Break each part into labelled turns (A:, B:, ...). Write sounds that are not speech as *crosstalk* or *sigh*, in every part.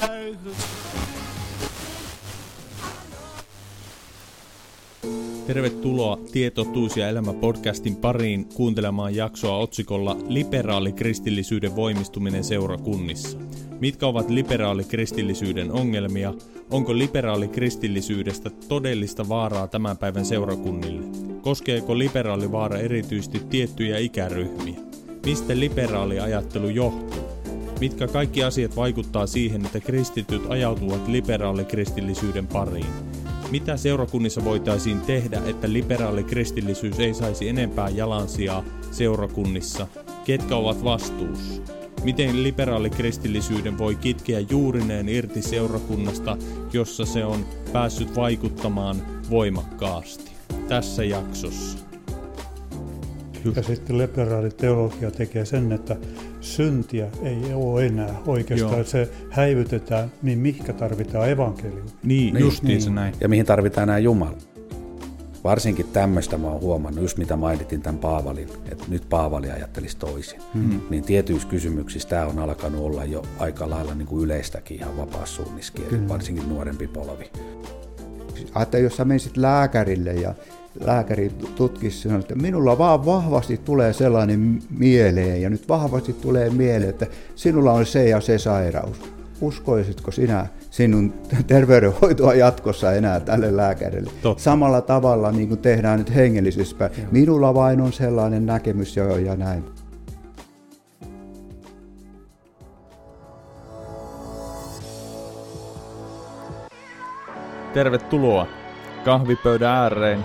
A: getuigen.
B: Tervetuloa Tietotuus ja elämä podcastin pariin kuuntelemaan jaksoa otsikolla Liberaali kristillisyyden voimistuminen seurakunnissa. Mitkä ovat liberaali kristillisyyden ongelmia? Onko liberaali kristillisyydestä todellista vaaraa tämän päivän seurakunnille? Koskeeko liberaali vaara erityisesti tiettyjä ikäryhmiä? Mistä liberaali ajattelu johtuu? Mitkä kaikki asiat vaikuttaa siihen, että kristityt ajautuvat liberaali kristillisyyden pariin? Mitä seurakunnissa voitaisiin tehdä, että liberaali kristillisyys ei saisi enempää jalansijaa seurakunnissa? Ketkä ovat vastuussa? Miten liberaali kristillisyyden voi kitkeä juurineen irti seurakunnasta, jossa se on päässyt vaikuttamaan voimakkaasti? Tässä jaksossa.
C: Ja sitten liberaali teologia tekee sen, että syntiä ei ole enää oikeastaan.
B: Joo.
C: Se häivytetään, niin mihinkä tarvitaan evankeliumi?
B: Niin,
D: Niin,
B: justiinsa näin.
D: Ja mihin tarvitaan nämä Jumala. Varsinkin tämmöistä mä oon huomannut, just mitä mainitin tämän Paavalin, että nyt Paavali ajattelisi toisin. Hmm. Niin tietyissä kysymyksissä tämä on alkanut olla jo aika lailla niin kuin yleistäkin ihan vapaassa suunniskieli, varsinkin nuorempi polvi.
E: Ajattelin, jos sä menisit lääkärille ja lääkäri tutkisi sinua, että minulla vaan vahvasti tulee sellainen mieleen ja nyt vahvasti tulee mieleen, että sinulla on se ja se sairaus. Uskoisitko sinä sinun terveydenhoitoa jatkossa enää tälle lääkärille?
B: Totta.
E: Samalla tavalla niin kuin tehdään nyt hengellisyyspäin. Minulla vain on sellainen näkemys ja, ja näin.
B: Tervetuloa kahvipöydän ääreen,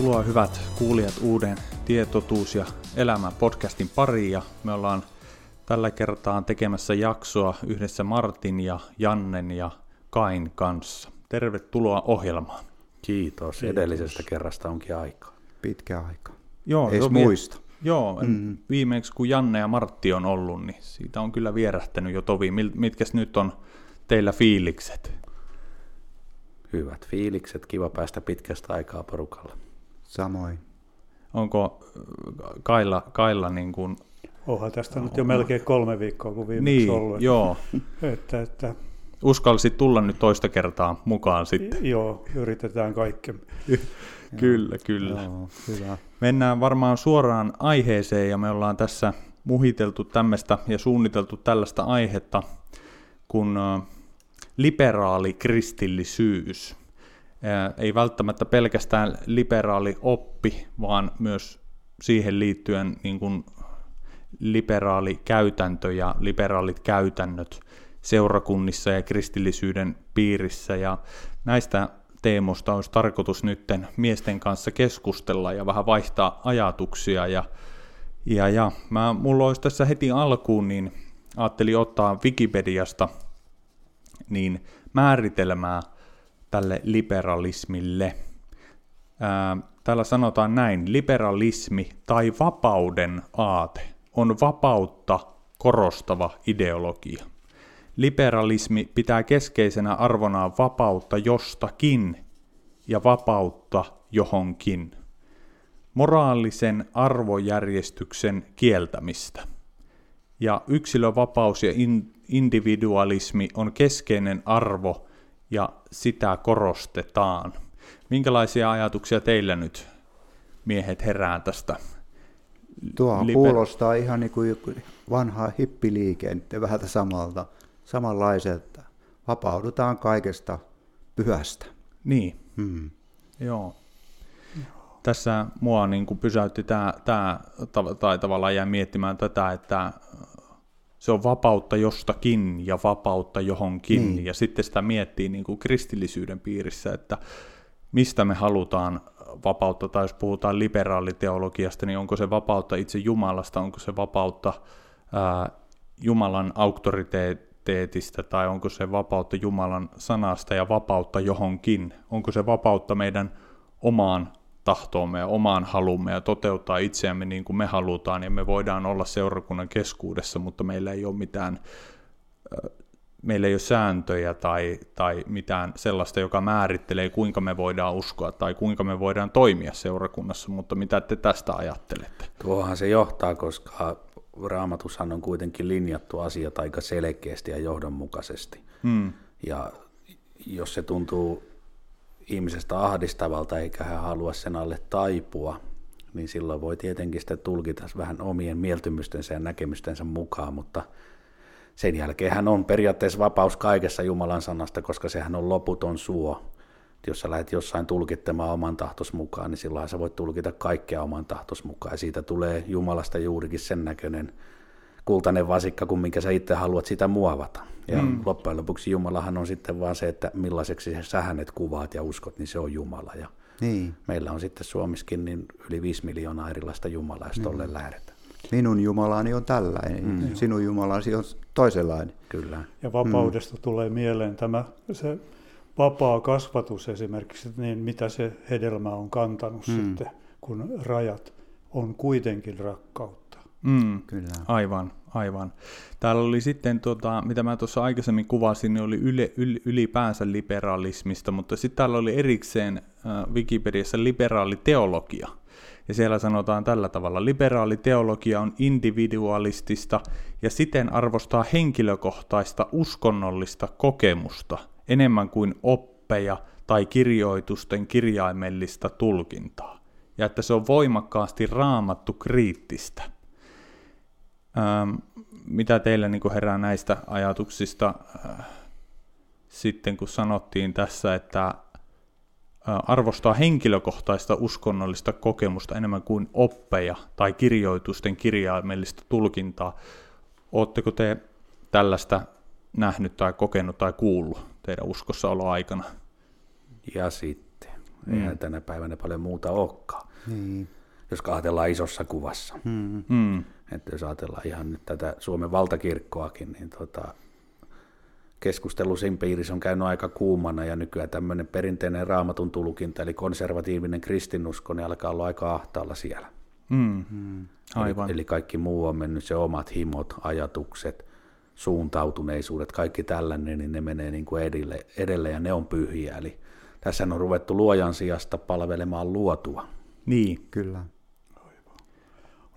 B: Tervetuloa hyvät kuulijat uuden Tietotuus ja elämä podcastin pariin ja me ollaan tällä kertaa tekemässä jaksoa yhdessä Martin ja Jannen ja Kain kanssa. Tervetuloa ohjelmaan.
D: Kiitos. Edellisestä kerrasta onkin aikaa.
E: Pitkä aika.
B: Joo,
E: Ees
B: vie-
E: muista.
B: Joo, mm. viimeksi kun Janne ja Martti on ollut, niin siitä on kyllä vierähtänyt jo tovi. Mil- Mitkäs nyt on teillä fiilikset?
D: Hyvät fiilikset, kiva päästä pitkästä aikaa porukalla.
E: Samoin.
B: Onko äh, Kailla, Kailla niin kuin...
C: Onhan tästä nyt jo melkein kolme viikkoa, kun viimeksi
B: Niin,
C: ollut.
B: joo.
C: Että, että,
B: Uskalsit tulla nyt toista kertaa mukaan sitten.
C: joo, yritetään kaikki.
B: Kyllä, kyllä.
E: Joo, hyvä.
B: Mennään varmaan suoraan aiheeseen ja me ollaan tässä muhiteltu tämmöistä ja suunniteltu tällaista aihetta kuin ö, liberaali kristillisyys. Ää, Ei välttämättä pelkästään liberaali oppi, vaan myös siihen liittyen niin kuin liberaali käytäntö ja liberaalit käytännöt seurakunnissa ja kristillisyyden piirissä. Ja näistä teemoista olisi tarkoitus nytten miesten kanssa keskustella ja vähän vaihtaa ajatuksia. Ja, ja, ja mä, mulla olisi tässä heti alkuun, niin ajattelin ottaa Wikipediasta niin määritelmää tälle liberalismille. Ää, täällä sanotaan näin, liberalismi tai vapauden aate on vapautta korostava ideologia. Liberalismi pitää keskeisenä arvonaan vapautta jostakin ja vapautta johonkin. Moraalisen arvojärjestyksen kieltämistä. Ja yksilövapaus ja in- individualismi on keskeinen arvo ja sitä korostetaan. Minkälaisia ajatuksia teillä nyt miehet herää tästä?
E: Tuo liber- kuulostaa ihan niin kuin vanha hippiliike, vähän samalta, samanlaiselta. Vapaudutaan kaikesta pyhästä.
B: Niin, hmm. joo. Tässä mua niin kuin pysäytti tämä, tämä, tai tavallaan jäi miettimään tätä, että se on vapautta jostakin ja vapautta johonkin, niin. ja sitten sitä miettii niin kuin kristillisyyden piirissä, että mistä me halutaan vapautta, tai jos puhutaan liberaaliteologiasta, niin onko se vapautta itse Jumalasta, onko se vapautta ää, Jumalan auktoriteetista, tai onko se vapautta Jumalan sanasta ja vapautta johonkin, onko se vapautta meidän omaan tahtoomme ja omaan halumme ja toteuttaa itseämme niin kuin me halutaan, ja me voidaan olla seurakunnan keskuudessa, mutta meillä ei ole mitään meillä ei ole sääntöjä tai, tai mitään sellaista, joka määrittelee, kuinka me voidaan uskoa tai kuinka me voidaan toimia seurakunnassa, mutta mitä te tästä ajattelette?
D: Tuohan se johtaa, koska raamatushan on kuitenkin linjattu asiat aika selkeästi ja johdonmukaisesti. Hmm. Ja jos se tuntuu ihmisestä ahdistavalta eikä hän halua sen alle taipua, niin silloin voi tietenkin sitä tulkita vähän omien mieltymystensä ja näkemystensä mukaan, mutta – sen jälkeen hän on periaatteessa vapaus kaikessa Jumalan sanasta, koska sehän on loputon suo. Jos sä lähdet jossain tulkittamaan oman tahtos mukaan, niin silloin sä voit tulkita kaikkea oman tahtos mukaan. Ja siitä tulee Jumalasta juurikin sen näköinen kultainen vasikka, kuin minkä sä itse haluat sitä muovata. Ja mm. loppujen lopuksi Jumalahan on sitten vaan se, että millaiseksi sä hänet kuvaat ja uskot, niin se on Jumala. Ja niin. meillä on sitten Suomessakin niin yli 5 miljoonaa erilaista Jumalaa, jos mm. lähdetään.
E: Minun Jumalani on tällainen, mm. sinun Jumalasi on toisenlainen.
D: Kyllä.
C: Ja vapaudesta mm. tulee mieleen tämä se vapaa kasvatus esimerkiksi, niin mitä se hedelmä on kantanut mm. sitten, kun rajat on kuitenkin rakkautta.
B: Mm. Kyllä. Aivan, aivan. Täällä oli sitten, tuota, mitä mä tuossa aikaisemmin kuvasin, niin oli yle, yl, ylipäänsä liberalismista, mutta sitten täällä oli erikseen äh, Wikipediassa liberaali teologia. Ja siellä sanotaan tällä tavalla, liberaali teologia on individualistista ja siten arvostaa henkilökohtaista uskonnollista kokemusta enemmän kuin oppeja tai kirjoitusten kirjaimellista tulkintaa, ja että se on voimakkaasti raamattu kriittistä. Ähm, mitä teillä niin herää näistä ajatuksista äh, sitten, kun sanottiin tässä, että arvostaa henkilökohtaista uskonnollista kokemusta enemmän kuin oppeja tai kirjoitusten kirjaimellista tulkintaa. Oletteko te tällaista nähnyt tai kokenut tai kuullut teidän aikana?
D: Ja sitten. Mm. Eihän tänä päivänä paljon muuta olekaan. Mm. Jos ajatellaan isossa kuvassa. Mm. Mm. Että jos ajatellaan ihan nyt tätä Suomen valtakirkkoakin, niin tota, keskustelu sen piirissä on käynyt aika kuumana ja nykyään tämmöinen perinteinen raamatun tulkinta, eli konservatiivinen kristinusko, niin alkaa olla aika ahtaalla siellä. Mm. Mm. Aivan. Eli, eli kaikki muu on mennyt, se omat himot, ajatukset, suuntautuneisuudet, kaikki tällainen, niin ne menee niin kuin edelle, edelle ja ne on pyhiä. Eli tässä on ruvettu luojan sijasta palvelemaan luotua.
B: Niin.
E: Kyllä.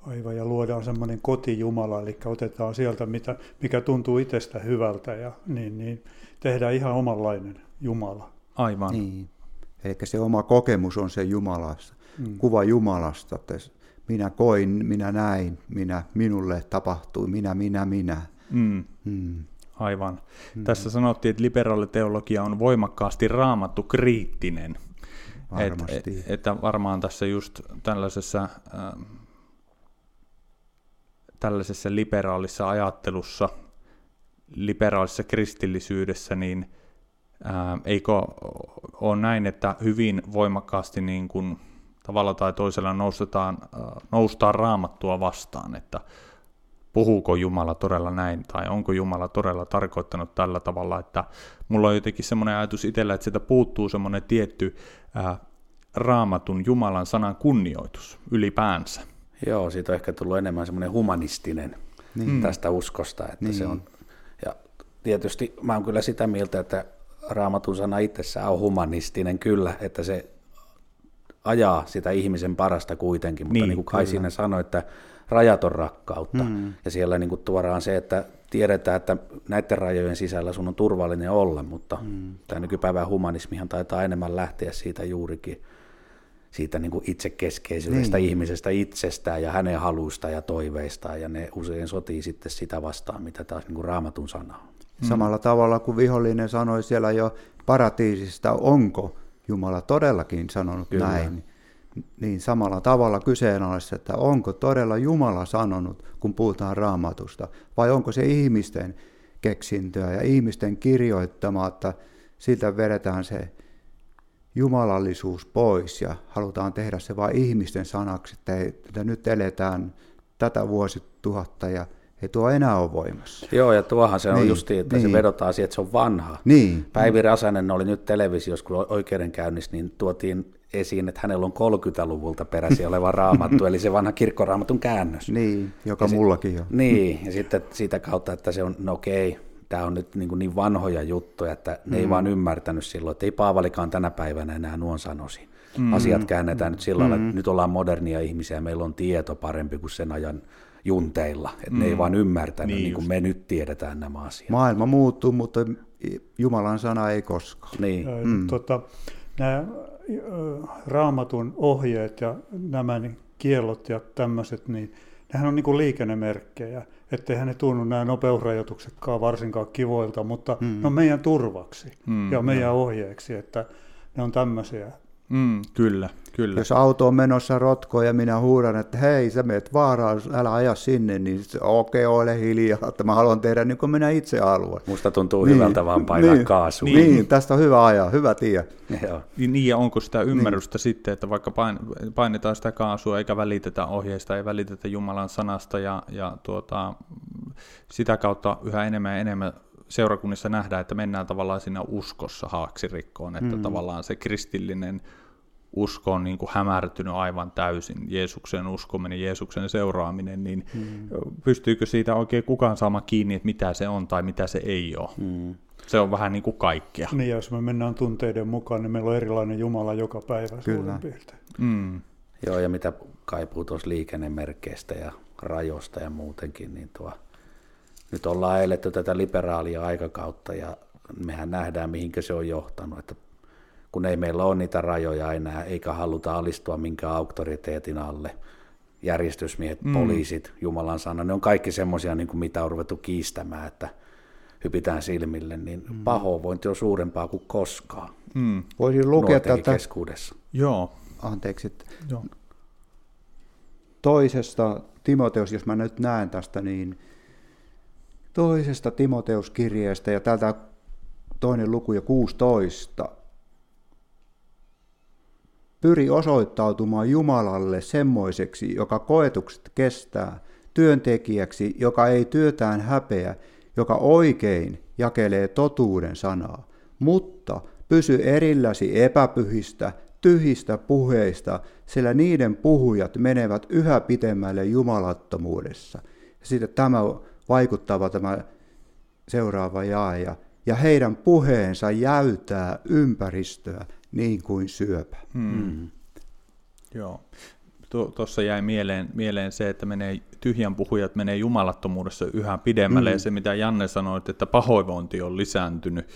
C: Aivan, ja luodaan semmoinen kotijumala, eli otetaan sieltä, mitä, mikä tuntuu itsestä hyvältä, ja niin, niin tehdään ihan omanlainen Jumala.
B: Aivan. Niin.
E: Eli se oma kokemus on se Jumalasta, mm. kuva Jumalasta, että minä koin, minä näin, minä, minulle tapahtui, minä, minä, minä. Mm.
B: Mm. Aivan. Mm. Tässä sanottiin, että liberaaliteologia on voimakkaasti raamattu kriittinen. Varmasti. Et, että varmaan tässä just tällaisessa... Äh, tällaisessa liberaalissa ajattelussa, liberaalissa kristillisyydessä, niin ää, eikö ole näin, että hyvin voimakkaasti niin kuin, tavalla tai toisella noustetaan, noustaan raamattua vastaan, että puhuuko Jumala todella näin, tai onko Jumala todella tarkoittanut tällä tavalla, että mulla on jotenkin semmoinen ajatus itsellä, että sitä puuttuu semmoinen tietty ää, raamatun Jumalan sanan kunnioitus ylipäänsä.
D: Joo, siitä on ehkä tullut enemmän semmoinen humanistinen niin. tästä uskosta. Että niin. se on, ja tietysti mä oon kyllä sitä mieltä, että raamatun sana itsessään on humanistinen kyllä, että se ajaa sitä ihmisen parasta kuitenkin, mutta niin, niin kuin Kai siinä sanoi, että rajat on rakkautta. Mm. Ja siellä niin kuin tuodaan se, että tiedetään, että näiden rajojen sisällä sun on turvallinen olla, mutta mm. tämä nykypäivän humanismihan taitaa enemmän lähteä siitä juurikin siitä niin kuin itsekeskeisyydestä niin. ihmisestä itsestään ja hänen haluista ja toiveistaan, ja ne usein sotii sitten sitä vastaan, mitä taas niin kuin raamatun sana on.
E: Mm. Samalla tavalla kuin vihollinen sanoi siellä jo paratiisista, onko Jumala todellakin sanonut Kyllä. näin, niin samalla tavalla kyseenalaista, että onko todella Jumala sanonut, kun puhutaan raamatusta, vai onko se ihmisten keksintöä ja ihmisten kirjoittamaa, että siitä vedetään se jumalallisuus pois ja halutaan tehdä se vain ihmisten sanaksi, että, ei, että nyt eletään tätä vuosituhatta ja ei tuo enää ole voimassa.
D: Joo, ja tuohan se on niin, justiin, että niin. se vedotaan siihen, että se on vanha.
E: Niin.
D: Päivi Rasanen oli nyt televisiossa, kun oikeudenkäynnissä, niin tuotiin esiin, että hänellä on 30-luvulta peräisin oleva *laughs* raamattu, eli se vanha kirkkoraamatun käännös.
E: Niin, joka ja mullakin on.
D: Niin, ja sitten siitä kautta, että se on, no okei, tämä on nyt niin, kuin niin vanhoja juttuja, että ne mm. ei vaan ymmärtänyt silloin, että ei Paavalikaan tänä päivänä enää nuon sanosi. Mm. Asiat käännetään nyt sillä lailla, mm. että nyt ollaan modernia ihmisiä ja meillä on tieto parempi kuin sen ajan junteilla, että mm. ne ei mm. vaan ymmärtänyt niin, niin kuin me nyt tiedetään nämä asiat.
E: Maailma muuttuu, mutta Jumalan sana ei koskaan.
C: Niin. Mm. Tota, nämä raamatun ohjeet ja nämä niin kiellot ja tämmöiset, niin nehän on niin kuin liikennemerkkejä, ettei ne tunnu nämä nopeusrajoituksetkaan varsinkaan kivoilta, mutta mm. ne on meidän turvaksi mm, ja meidän no. ohjeeksi, että ne on tämmöisiä.
B: Mm, kyllä. Kyllä.
E: Jos auto on menossa rotkoon ja minä huudan, että hei, sä meet vaaraan, älä aja sinne, niin okei, okay, ole hiljaa, että mä haluan tehdä niin kuin minä itse haluan.
D: Musta tuntuu niin. hyvältä vaan *laughs* painaa
E: niin.
D: kaasua.
E: Niin. niin, tästä on hyvä ajaa, hyvä tie.
B: Niin, niin, ja onko sitä ymmärrystä niin. sitten, että vaikka painetaan sitä kaasua eikä välitetä ohjeista, ei välitetä Jumalan sanasta ja, ja tuota, sitä kautta yhä enemmän ja enemmän seurakunnissa nähdään, että mennään tavallaan siinä uskossa haaksirikkoon, että mm. tavallaan se kristillinen usko on niin kuin hämärtynyt aivan täysin, Jeesuksen uskominen, Jeesuksen seuraaminen, niin mm. pystyykö siitä oikein kukaan saamaan kiinni, että mitä se on tai mitä se ei ole? Mm. Se on vähän niin kuin kaikkea.
C: Niin, jos me mennään tunteiden mukaan, niin meillä on erilainen Jumala joka päivä Kyllä. piirtein. Mm.
D: Joo, ja mitä kaipuu tuossa liikennemerkeistä ja rajoista ja muutenkin, niin tuo, nyt ollaan eletty tätä liberaalia aikakautta ja mehän nähdään, mihinkä se on johtanut, että kun ei meillä ole niitä rajoja enää, eikä haluta alistua minkään auktoriteetin alle. Järjestysmiehet, mm. poliisit, Jumalan sana, ne on kaikki semmoisia, niin mitä on ruvettu kiistämään, että hypitään silmille, niin mm. pahoinvointi on suurempaa kuin koskaan.
E: Mm. Voisin lukea tätä...
D: keskuudessa.
E: Joo. Anteeksi. Joo. Toisesta Timoteus, jos mä nyt näen tästä, niin toisesta Timoteus-kirjeestä ja täältä toinen luku ja 16 Pyri osoittautumaan Jumalalle semmoiseksi, joka koetukset kestää, työntekijäksi, joka ei työtään häpeä, joka oikein jakelee totuuden sanaa, mutta pysy erilläsi epäpyhistä, tyhistä puheista, sillä niiden puhujat menevät yhä pitemmälle jumalattomuudessa. Ja sitten tämä vaikuttava tämä seuraava jae, ja heidän puheensa jäytää ympäristöä niin kuin syöpä. Hmm. Mm.
B: Joo. Tuossa jäi mieleen, mieleen se, että menee, tyhjän puhujat menee jumalattomuudessa yhä pidemmälle, mm. ja se mitä Janne sanoi, että pahoinvointi on lisääntynyt,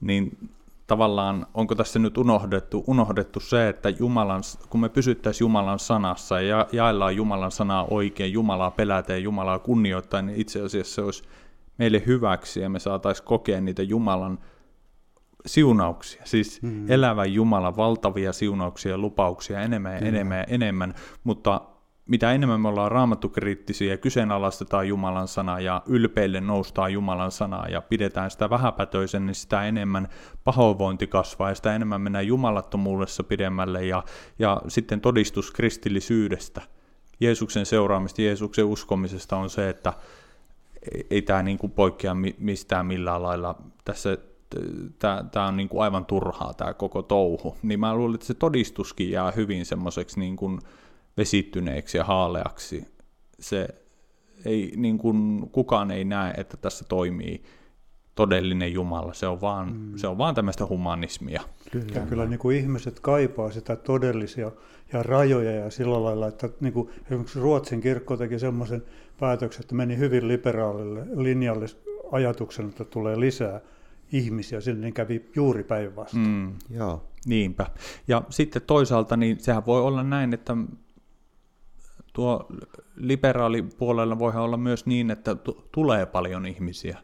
B: niin tavallaan onko tässä nyt unohdettu, unohdettu se, että Jumalan, kun me pysyttäisiin Jumalan sanassa ja jaellaan Jumalan sanaa oikein, Jumalaa pelätään, Jumalaa kunnioittaa, niin itse asiassa se olisi meille hyväksi ja me saataisiin kokea niitä Jumalan siunauksia, siis mm. elävä Jumala, valtavia siunauksia ja lupauksia enemmän ja mm. enemmän ja enemmän, mutta mitä enemmän me ollaan raamattukriittisiä ja kyseenalaistetaan Jumalan sanaa ja ylpeille noustaa Jumalan sanaa ja pidetään sitä vähäpätöisen, niin sitä enemmän pahoinvointi kasvaa ja sitä enemmän mennään jumalattomuudessa pidemmälle ja, ja sitten todistus kristillisyydestä, Jeesuksen seuraamista, Jeesuksen uskomisesta on se, että ei, tämä niin kuin poikkea mistään millään lailla. Tässä tämä on niin kuin aivan turhaa tämä koko touhu, niin mä luulen, että se todistuskin jää hyvin semmoiseksi niin kuin vesittyneeksi ja haaleaksi. Se ei, niin kuin, kukaan ei näe, että tässä toimii todellinen Jumala. Se on vaan, mm. se on vaan tämmöistä humanismia.
C: Kyllä, ja kyllä niin kuin ihmiset kaipaa sitä todellisia ja rajoja ja sillä lailla, että niin kuin esimerkiksi Ruotsin kirkko teki semmoisen päätöksen, että meni hyvin liberaalille linjalle ajatuksen, että tulee lisää ihmisiä, sinne niin kävi juuri päinvastoin. Mm.
B: Joo. Niinpä. Ja sitten toisaalta, niin sehän voi olla näin, että tuo liberaalipuolella voi olla myös niin, että t- tulee paljon ihmisiä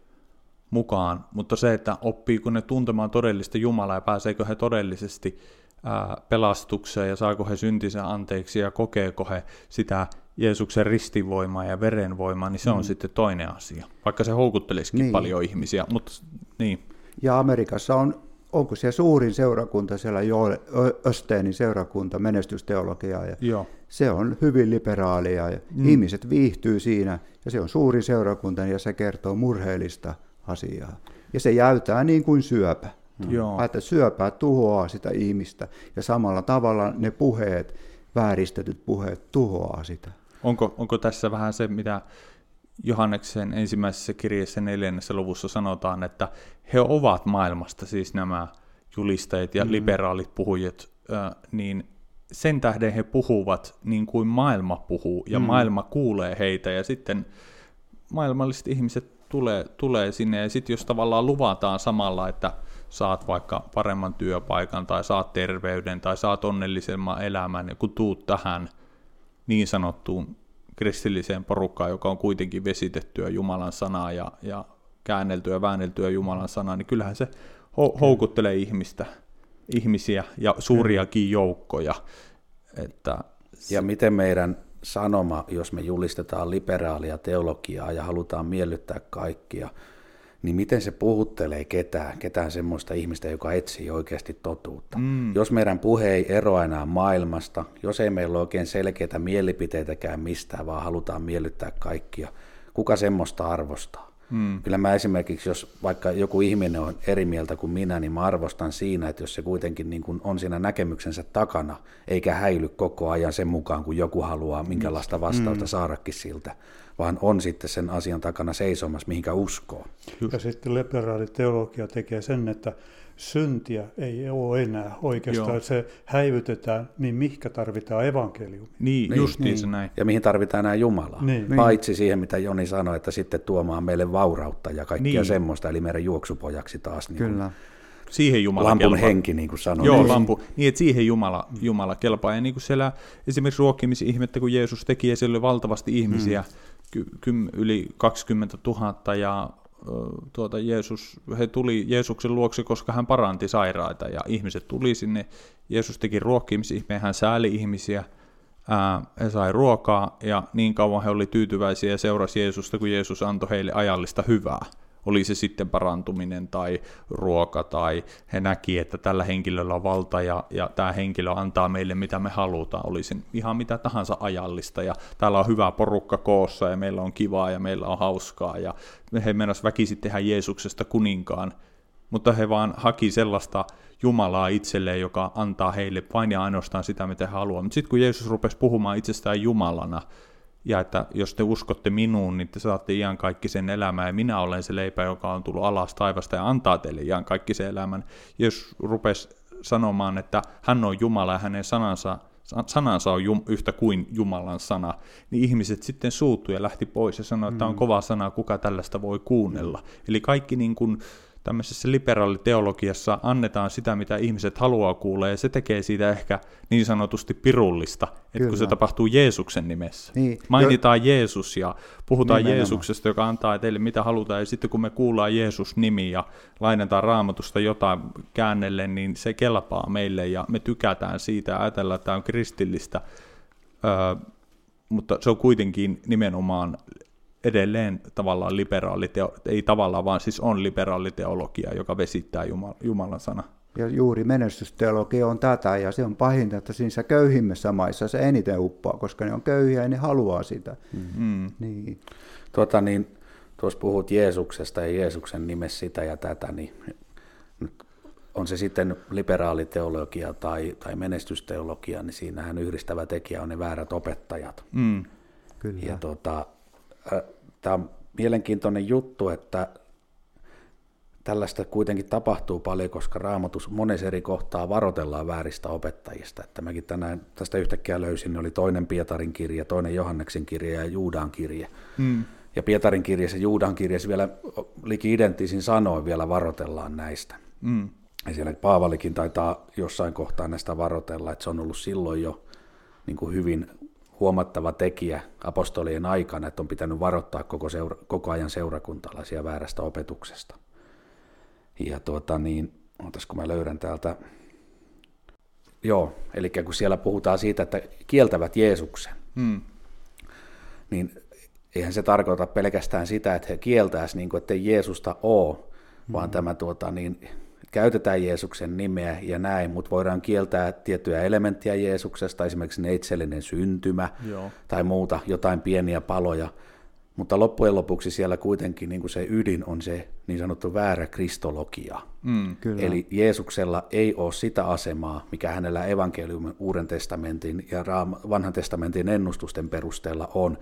B: mukaan, mutta se, että oppiiko ne tuntemaan todellista Jumalaa ja pääseekö he todellisesti ää, pelastukseen ja saako he syntisen anteeksi ja kokeeko he sitä Jeesuksen ristivoimaa ja verenvoimaa, niin se on mm. sitten toinen asia, vaikka se houkuttelisikin niin. paljon ihmisiä. Mutta, niin.
E: Ja Amerikassa on, onko se suurin seurakunta siellä Joel Östeenin seurakunta, menestysteologiaa, ja Joo. se on hyvin liberaalia, ja mm. ihmiset viihtyy siinä, ja se on suurin seurakunta, ja se kertoo murheellista asiaa. Ja se jäytää niin kuin syöpä. Mm. Joo. Että syöpää tuhoaa sitä ihmistä, ja samalla tavalla ne puheet, vääristetyt puheet tuhoaa sitä.
B: Onko, onko tässä vähän se, mitä Johanneksen ensimmäisessä kirjeessä neljännessä luvussa sanotaan, että he ovat maailmasta, siis nämä julistajat ja mm. liberaalit puhujat, niin sen tähden he puhuvat niin kuin maailma puhuu, ja mm. maailma kuulee heitä, ja sitten maailmalliset ihmiset tulee, tulee sinne, ja sitten jos tavallaan luvataan samalla, että saat vaikka paremman työpaikan, tai saat terveyden, tai saat onnellisemman elämän, ja kun tuut tähän niin sanottuun kristilliseen porukkaan, joka on kuitenkin vesitettyä Jumalan sanaa ja, ja käänneltyä ja väänneltyä Jumalan sanaa, niin kyllähän se ho- houkuttelee ihmistä, ihmisiä ja suuriakin joukkoja. Että
D: ja miten meidän sanoma, jos me julistetaan liberaalia teologiaa ja halutaan miellyttää kaikkia, niin miten se puhuttelee ketään, ketään semmoista ihmistä, joka etsii oikeasti totuutta. Mm. Jos meidän puhe ei eroa enää maailmasta, jos ei meillä ole oikein selkeitä mielipiteitäkään mistään, vaan halutaan miellyttää kaikkia, kuka semmoista arvostaa? Mm. Kyllä mä esimerkiksi, jos vaikka joku ihminen on eri mieltä kuin minä, niin mä arvostan siinä, että jos se kuitenkin niin kuin on siinä näkemyksensä takana, eikä häily koko ajan sen mukaan, kun joku haluaa minkälaista vastausta mm. saadakin siltä, vaan on sitten sen asian takana seisomassa, mihinkä uskoo.
C: Ja sitten liberaali teologia tekee sen, että syntiä ei ole enää oikeastaan, Joo. se häivytetään, niin mihkä tarvitaan evankeliumi.
B: Niin, niin justiin niin. se näin.
D: Ja mihin tarvitaan enää Jumalaa. Niin. Paitsi siihen, mitä Joni sanoi, että sitten tuomaan meille vaurautta ja kaikkia niin. semmoista, eli meidän juoksupojaksi taas. Niin Kyllä.
B: siihen Jumala
D: Lampun kelpaa. henki, niin kuin sanoin.
B: Joo, niin. lampu. Niin, että siihen Jumala, Jumala kelpaa. Ja niin kuin siellä esimerkiksi ruokkimisihmettä, kun Jeesus teki, ja siellä oli valtavasti ihmisiä, mm yli 20 000 ja tuota Jeesus, he tuli Jeesuksen luokse, koska hän paranti sairaita ja ihmiset tuli sinne. Jeesus teki ruokkimisihmeen, hän sääli ihmisiä, ää, he sai ruokaa ja niin kauan he oli tyytyväisiä ja seurasi Jeesusta, kun Jeesus antoi heille ajallista hyvää oli se sitten parantuminen tai ruoka, tai he näki, että tällä henkilöllä on valta ja, ja tämä henkilö antaa meille mitä me halutaan, oli se ihan mitä tahansa ajallista, ja täällä on hyvä porukka koossa, ja meillä on kivaa, ja meillä on hauskaa, ja he mennäs väkisi tehdä Jeesuksesta kuninkaan, mutta he vaan haki sellaista Jumalaa itselleen, joka antaa heille vain ja ainoastaan sitä, mitä he haluavat. Mutta sitten kun Jeesus rupesi puhumaan itsestään Jumalana, ja että jos te uskotte minuun, niin te saatte iän kaikki sen elämän, ja minä olen se leipä, joka on tullut alas taivasta ja antaa teille iän kaikki sen elämän. Jos rupesi sanomaan, että hän on Jumala ja hänen sanansa, sanansa on jum, yhtä kuin Jumalan sana, niin ihmiset sitten suuttui ja lähti pois ja sanoi, että mm. on kova sana, kuka tällaista voi kuunnella. Eli kaikki niin kuin, tämmöisessä liberaaliteologiassa annetaan sitä, mitä ihmiset haluaa kuulla, ja se tekee siitä ehkä niin sanotusti pirullista, että kun se tapahtuu Jeesuksen nimessä. Niin. Mainitaan jo... Jeesus ja puhutaan Nimenomaan. Jeesuksesta, joka antaa teille mitä halutaan, ja sitten kun me kuullaan Jeesus-nimi ja lainataan raamatusta jotain käännelle, niin se kelpaa meille, ja me tykätään siitä ja ajatellaan, että tämä on kristillistä, öö, mutta se on kuitenkin nimenomaan edelleen tavallaan liberaali, teo, ei tavallaan, vaan siis on liberaali teologia, joka vesittää Jumal, Jumalan sana.
E: Ja juuri menestysteologia on tätä, ja se on pahinta, että siinä köyhimmissä maissa se eniten uppoaa, koska ne on köyhiä ja ne haluaa sitä. Mm.
D: Niin. Tuota, niin, tuossa puhut Jeesuksesta ja Jeesuksen nimessä sitä ja tätä, niin on se sitten liberaaliteologia tai, tai menestysteologia, niin siinähän yhdistävä tekijä on ne väärät opettajat. Mm. Kyllä. Ja tuota, tämä on mielenkiintoinen juttu, että tällaista kuitenkin tapahtuu paljon, koska raamatus monessa eri kohtaa varoitellaan vääristä opettajista. Että mäkin tänään tästä yhtäkkiä löysin, niin oli toinen Pietarin kirja, toinen Johanneksen kirja ja Juudan kirja. Mm. Ja Pietarin kirjassa ja Juudan kirjassa vielä liki identtisin sanoin vielä varoitellaan näistä. Mm. Ja siellä Paavalikin taitaa jossain kohtaa näistä varotella, että se on ollut silloin jo niin kuin hyvin huomattava tekijä apostolien aikana, että on pitänyt varoittaa koko, seura, koko ajan seurakuntalaisia väärästä opetuksesta. Ja tuota niin, kun mä löydän täältä, joo, eli kun siellä puhutaan siitä, että kieltävät Jeesuksen, hmm. niin eihän se tarkoita pelkästään sitä, että he kieltäisivät, niin kuin, että ei Jeesusta ole, hmm. vaan tämä tuota, niin, käytetään Jeesuksen nimeä ja näin, mutta voidaan kieltää tiettyjä elementtiä Jeesuksesta, esimerkiksi neitsellinen syntymä Joo. tai muuta, jotain pieniä paloja, mutta loppujen lopuksi siellä kuitenkin niin kuin se ydin on se niin sanottu väärä kristologia. Mm, kyllä. Eli Jeesuksella ei ole sitä asemaa, mikä hänellä evankeliumin uuden testamentin ja vanhan testamentin ennustusten perusteella on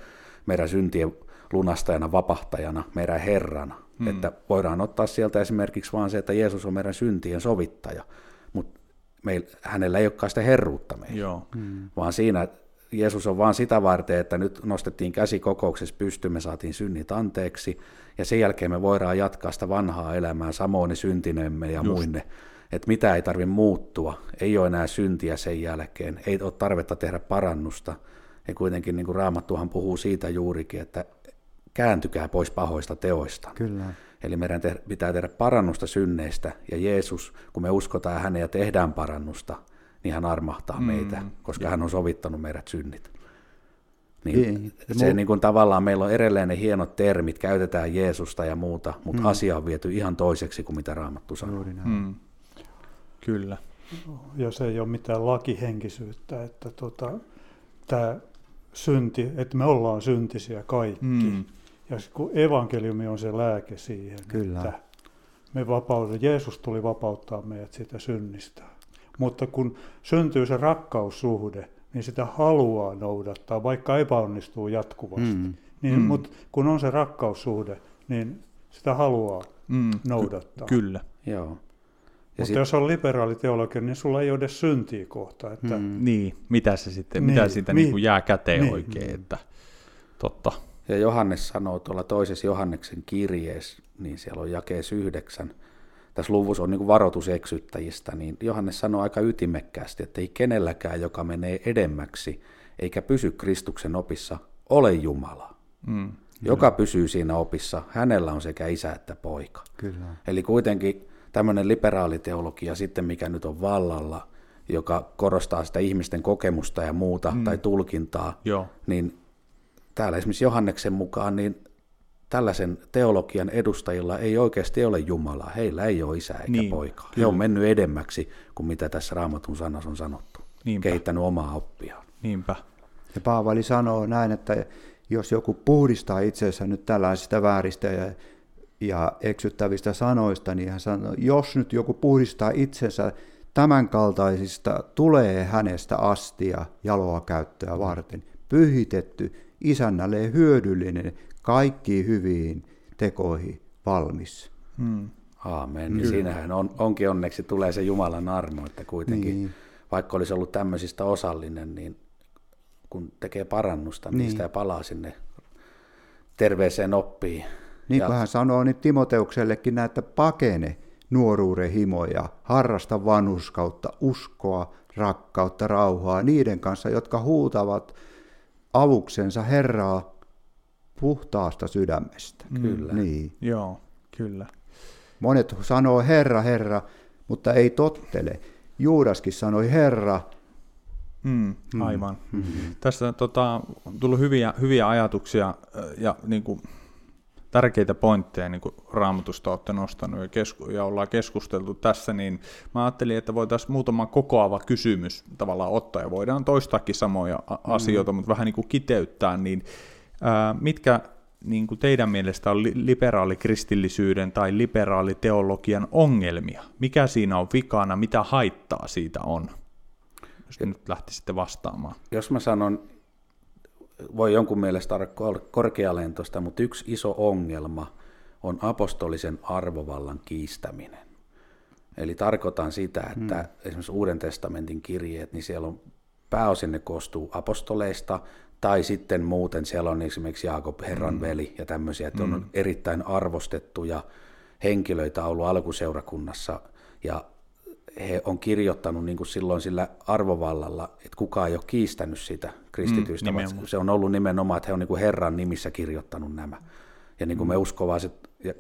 D: meidän syntien lunastajana, vapahtajana, meidän Herrana. Hmm. Että voidaan ottaa sieltä esimerkiksi vaan se, että Jeesus on meidän syntien sovittaja, mutta meil, hänellä ei olekaan sitä herruutta meillä, Joo. Hmm. vaan siinä Jeesus on vaan sitä varten, että nyt nostettiin käsi kokouksessa pystyyn, me saatiin synnit anteeksi, ja sen jälkeen me voidaan jatkaa sitä vanhaa elämää, samoin syntinemme ja Just. muinne, että mitä ei tarvitse muuttua, ei ole enää syntiä sen jälkeen, ei ole tarvetta tehdä parannusta, ja kuitenkin niin kuin Raamattuhan puhuu siitä juurikin, että kääntykää pois pahoista teoista.
E: Kyllä.
D: Eli meidän te- pitää tehdä parannusta synneistä, ja Jeesus, kun me uskotaan häneen ja tehdään parannusta, niin hän armahtaa mm. meitä, koska ja. hän on sovittanut meidät synnit. Niin, niin. Se niin kuin tavallaan meillä on edelleen ne hienot termit, käytetään Jeesusta ja muuta, mutta mm. asia on viety ihan toiseksi kuin mitä Raamattu sanoo. Mm.
B: Kyllä.
C: Ja se ei ole mitään lakihenkisyyttä, että tota, tämä synti, että me ollaan syntisiä kaikki. Mm. Ja kun evankeliumi on se lääke siihen, Kyllä. että me vapaudumme. Jeesus tuli vapauttaa meidät sitä synnistä. Mutta kun syntyy se rakkaussuhde, niin sitä haluaa noudattaa, vaikka epäonnistuu jatkuvasti. Mm. Niin, mm. Mutta kun on se rakkaussuhde, niin sitä haluaa mm. noudattaa.
B: Ky- kyllä.
D: Joo.
C: Mutta sit... jos on liberaali teologia, niin sulla ei ole edes syntiä kohta. Että...
B: Mm. Niin, mitä se sitten, niin, mitä siitä niin, niin jää käteen niin, oikein, että totta.
D: Ja Johannes sanoo tuolla toisessa Johanneksen kirjeessä, niin siellä on jakees yhdeksän, tässä luvussa on niin varoitus eksyttäjistä, niin Johannes sanoo aika ytimekkäästi, että ei kenelläkään, joka menee edemmäksi eikä pysy Kristuksen opissa, ole Jumala. Mm, joka pysyy siinä opissa, hänellä on sekä isä että poika.
E: Kyllä.
D: Eli kuitenkin tämmöinen liberaaliteologia sitten, mikä nyt on vallalla, joka korostaa sitä ihmisten kokemusta ja muuta mm. tai tulkintaa, Joo. niin täällä esimerkiksi Johanneksen mukaan, niin tällaisen teologian edustajilla ei oikeasti ole Jumalaa. Heillä ei ole isää eikä niin, poikaa. Kyllä. He on mennyt edemmäksi kuin mitä tässä Raamatun sanassa on sanottu. Niinpä. Kehittänyt omaa oppiaan.
B: Niinpä.
E: Ja Paavali sanoo näin, että jos joku puhdistaa itseensä nyt tällaisista vääristä ja, ja eksyttävistä sanoista, niin hän sanoo, jos nyt joku puhdistaa itsensä tämänkaltaisista, tulee hänestä astia jaloa käyttöä varten, pyhitetty, isännälle hyödyllinen, kaikkiin hyviin tekoihin valmis. Hmm.
D: Aamen. Niin siinähän on, onkin onneksi tulee se Jumalan armo, että kuitenkin niin. vaikka olisi ollut tämmöisistä osallinen, niin kun tekee parannusta niin. niistä ja palaa sinne terveeseen oppiin.
E: Niin kuin hän sanoo niin Timoteuksellekin että pakene nuoruuden himoja, harrasta vanhuskautta, uskoa, rakkautta, rauhaa niiden kanssa, jotka huutavat avuksensa Herraa puhtaasta sydämestä.
B: Mm. Kyllä. Niin. Joo, kyllä.
E: Monet sanoo Herra, Herra, mutta ei tottele. Juudaskin sanoi Herra.
B: Mm, mm. aivan. Mm. Mm. Tässä tota, on tullut hyviä, hyviä ajatuksia ja niin kuin, tärkeitä pointteja, niin kuin Raamatusta olette nostanut ja, kesku- ja ollaan keskusteltu tässä, niin mä ajattelin, että voitaisiin muutama kokoava kysymys tavallaan ottaa, ja voidaan toistaakin samoja a- mm. asioita, mutta vähän niin kuin kiteyttää, niin ää, mitkä niin kuin teidän mielestä on liberaalikristillisyyden tai liberaaliteologian ongelmia? Mikä siinä on vikana, mitä haittaa siitä on? Jos nyt lähtisitte vastaamaan.
D: Jos mä sanon voi jonkun mielestä olla korkealentoista, mutta yksi iso ongelma on apostolisen arvovallan kiistäminen. Eli tarkoitan sitä, että mm. esimerkiksi Uuden testamentin kirjeet, niin siellä on pääosin ne koostuu apostoleista, tai sitten muuten siellä on esimerkiksi Jaakob Herran mm. veli ja tämmöisiä, että mm. on erittäin arvostettuja henkilöitä ollut alkuseurakunnassa, ja he on kirjoittanut niin kuin silloin sillä arvovallalla, että kukaan ei ole kiistänyt sitä kristityistä, mm, vaan se on ollut nimenomaan, että he on niin kuin Herran nimissä kirjoittanut nämä. Ja niin kuin mm. me uskovaiset, ja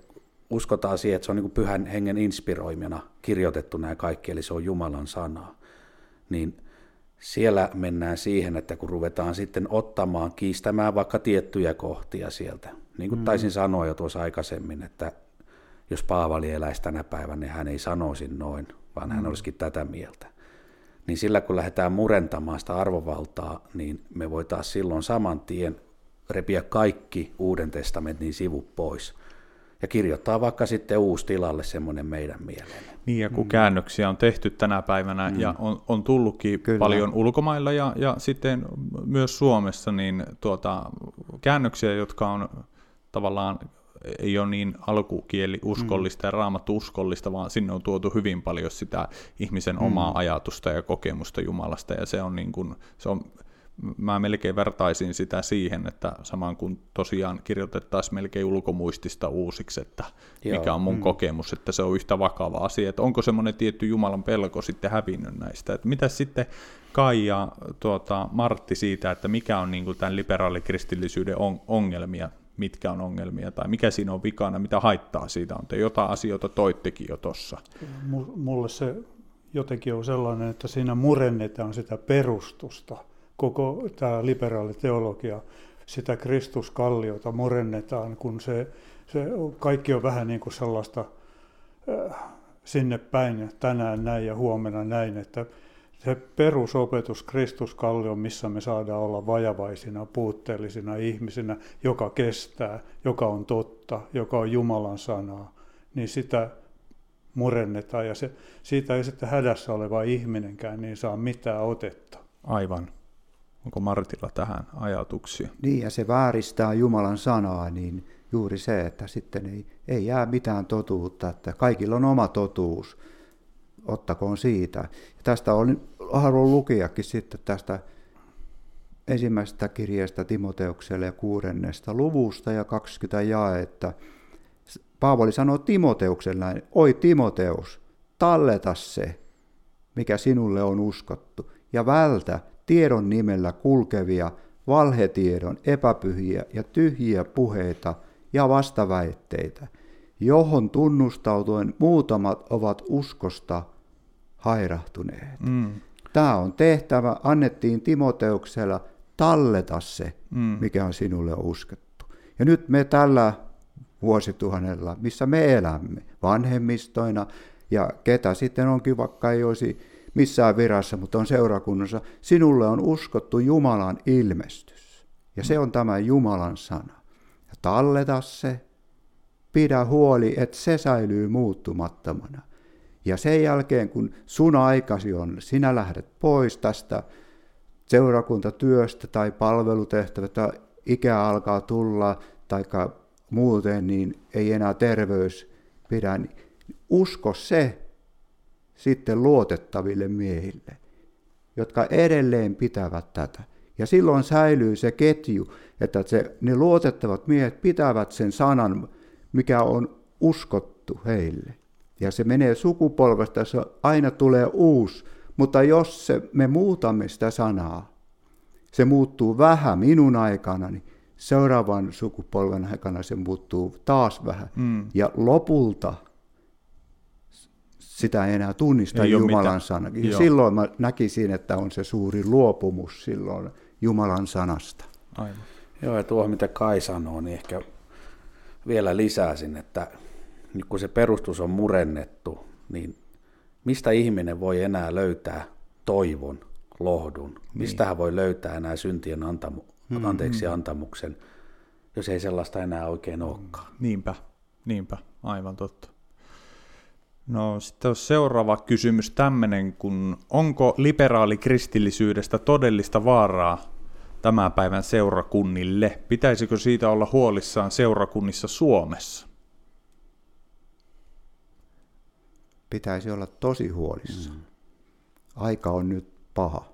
D: uskotaan siihen, että se on niin kuin pyhän hengen inspiroimina kirjoitettu nämä kaikki, eli se on Jumalan sanaa. Niin siellä mennään siihen, että kun ruvetaan sitten ottamaan, kiistämään vaikka tiettyjä kohtia sieltä, niin kuin mm. taisin sanoa jo tuossa aikaisemmin, että jos Paavali eläisi tänä päivänä, niin hän ei sanoisi noin, vaan hän olisikin tätä mieltä. Niin sillä kun lähdetään murentamaan sitä arvovaltaa, niin me voitaisiin silloin saman tien repiä kaikki Uuden testamentin sivut pois ja kirjoittaa vaikka sitten uusi tilalle semmoinen meidän mieleen.
B: Niin, ja kun mm. käännöksiä on tehty tänä päivänä mm. ja on, on tullutkin Kyllä. paljon ulkomailla ja, ja sitten myös Suomessa, niin tuota, käännöksiä, jotka on tavallaan ei ole niin alkukieli uskollista mm. ja raamattu uskollista, vaan sinne on tuotu hyvin paljon sitä ihmisen mm. omaa ajatusta ja kokemusta Jumalasta, ja se on, niin kuin, se on mä melkein vertaisin sitä siihen, että saman kuin tosiaan kirjoitettaisiin melkein ulkomuistista uusiksi, että Joo. mikä on mun mm. kokemus, että se on yhtä vakava asia, että onko semmoinen tietty Jumalan pelko sitten hävinnyt näistä. Että mitä sitten Kai ja tuota, Martti siitä, että mikä on niin kuin tämän liberaalikristillisyyden on, ongelmia, mitkä on ongelmia tai mikä siinä on vikana, mitä haittaa siitä on. Te jotain asioita toittekin jo tuossa.
C: Mulle se jotenkin on sellainen, että siinä murennetaan sitä perustusta – koko tämä liberaali teologia, sitä Kristuskalliota murennetaan, kun se, se kaikki on vähän niin kuin sellaista äh, sinne päin, tänään näin ja huomenna näin, että se perusopetus Kristuskallio, missä me saadaan olla vajavaisina, puutteellisina ihmisinä, joka kestää, joka on totta, joka on Jumalan sanaa, niin sitä murennetaan ja se, siitä ei sitten hädässä oleva ihminenkään niin saa mitään otetta.
B: Aivan. Onko Martilla tähän ajatuksia?
E: Niin, ja se vääristää Jumalan sanaa, niin juuri se, että sitten ei, ei jää mitään totuutta, että kaikilla on oma totuus, ottakoon siitä. Ja tästä olin, haluan lukiakin sitten tästä ensimmäisestä kirjeestä Timoteukselle ja kuudennesta luvusta ja 20 jaetta. Paavali sanoo Timoteukselle näin, oi Timoteus, talleta se, mikä sinulle on uskottu, ja vältä tiedon nimellä kulkevia, valhetiedon, epäpyhiä ja tyhjiä puheita ja vastaväitteitä, johon tunnustautuen muutamat ovat uskosta hairahtuneet. Mm. Tämä on tehtävä, annettiin Timoteuksella talleta se, mm. mikä on sinulle uskottu. Ja nyt me tällä vuosituhannella, missä me elämme, vanhemmistoina, ja ketä sitten onkin, vaikka ei olisi missään virassa, mutta on seurakunnassa, sinulle on uskottu Jumalan ilmestys. Ja se on tämä Jumalan sana. Ja talleta se, pidä huoli, että se säilyy muuttumattomana. Ja sen jälkeen, kun sun aikasi on, sinä lähdet pois tästä seurakuntatyöstä tai palvelutehtävästä, ikä alkaa tulla, tai muuten, niin ei enää terveys pidä. Niin usko se, sitten luotettaville miehille, jotka edelleen pitävät tätä. Ja silloin säilyy se ketju, että se, ne luotettavat miehet pitävät sen sanan, mikä on uskottu heille. Ja se menee sukupolvesta, se aina tulee uusi, mutta jos se, me muutamme sitä sanaa, se muuttuu vähän minun aikana, niin seuraavan sukupolven aikana se muuttuu taas vähän. Mm. Ja lopulta sitä ei enää tunnista ei Jumalan sana. Ja silloin mä näkisin, että on se suuri luopumus silloin Jumalan sanasta.
D: Aivan. Joo, ja tuohon mitä Kai sanoo, niin ehkä vielä lisäisin, että nyt kun se perustus on murennettu, niin mistä ihminen voi enää löytää toivon, lohdun? Niin. Mistä hän voi löytää enää syntien antamu, mm-hmm. anteeksi antamuksen, jos ei sellaista enää oikein olekaan?
B: Niinpä, niinpä, aivan totta. No sitten seuraava kysymys tämmöinen, kun onko liberaalikristillisyydestä todellista vaaraa tämän päivän seurakunnille? Pitäisikö siitä olla huolissaan seurakunnissa Suomessa?
E: Pitäisi olla tosi huolissa. Mm. Aika on nyt paha.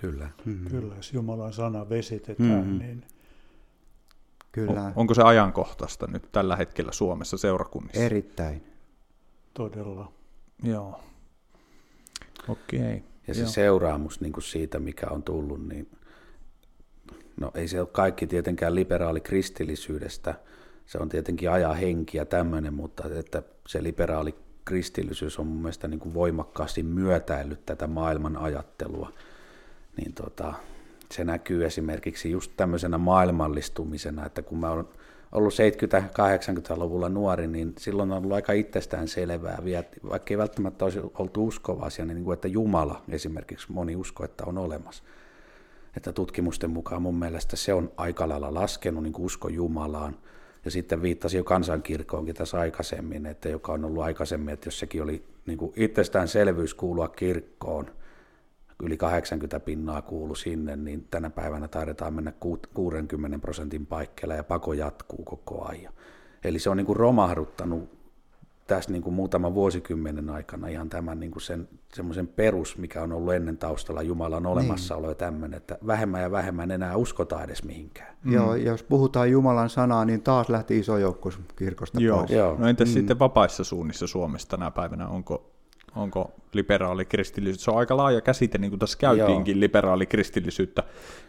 D: Kyllä.
C: Mm. Kyllä, jos Jumalan sana vesitetään, mm. niin...
B: Kyllä. On, onko se ajankohtaista nyt tällä hetkellä Suomessa seurakunnissa?
E: Erittäin.
C: Todella.
B: Joo. Okei. Okay.
D: Ja se Joo. seuraamus niin kuin siitä, mikä on tullut, niin no ei se ole kaikki tietenkään liberaali kristillisyydestä, se on tietenkin ajaa henkiä tämmöinen, mutta että se liberaali kristillisyys on mun mielestä niin kuin voimakkaasti myötäillyt tätä maailman ajattelua, niin tota, se näkyy esimerkiksi just tämmöisenä maailmallistumisena, että kun mä oon ollut 70-80-luvulla nuori, niin silloin on ollut aika itsestään selvää, vaikka ei välttämättä olisi oltu uskovaisia, niin kuin, että Jumala esimerkiksi moni usko, että on olemassa. Että tutkimusten mukaan mun mielestä se on aika lailla laskenut niin usko Jumalaan. Ja sitten viittasi jo kansankirkkoonkin tässä aikaisemmin, että joka on ollut aikaisemmin, että jos sekin oli niin kuin itsestäänselvyys kuulua kirkkoon, yli 80 pinnaa kuulu sinne, niin tänä päivänä taidetaan mennä 60 prosentin paikkeilla ja pako jatkuu koko ajan. Eli se on niin kuin romahduttanut tässä niin kuin muutaman vuosikymmenen aikana ihan tämän niin kuin sen, semmoisen perus, mikä on ollut ennen taustalla Jumalan olemassaolo niin. ja tämmöinen, että vähemmän ja vähemmän enää uskotaan edes mihinkään.
E: Mm. Joo, jos puhutaan Jumalan sanaa, niin taas lähti iso joukko kirkosta
B: Joo.
E: pois.
B: Joo. No entäs mm. sitten vapaissa suunnissa Suomessa tänä päivänä, onko onko liberaali kristillisyys. Se on aika laaja käsite, niin kuin tässä käytiinkin Joo. liberaali kristillisyyttä,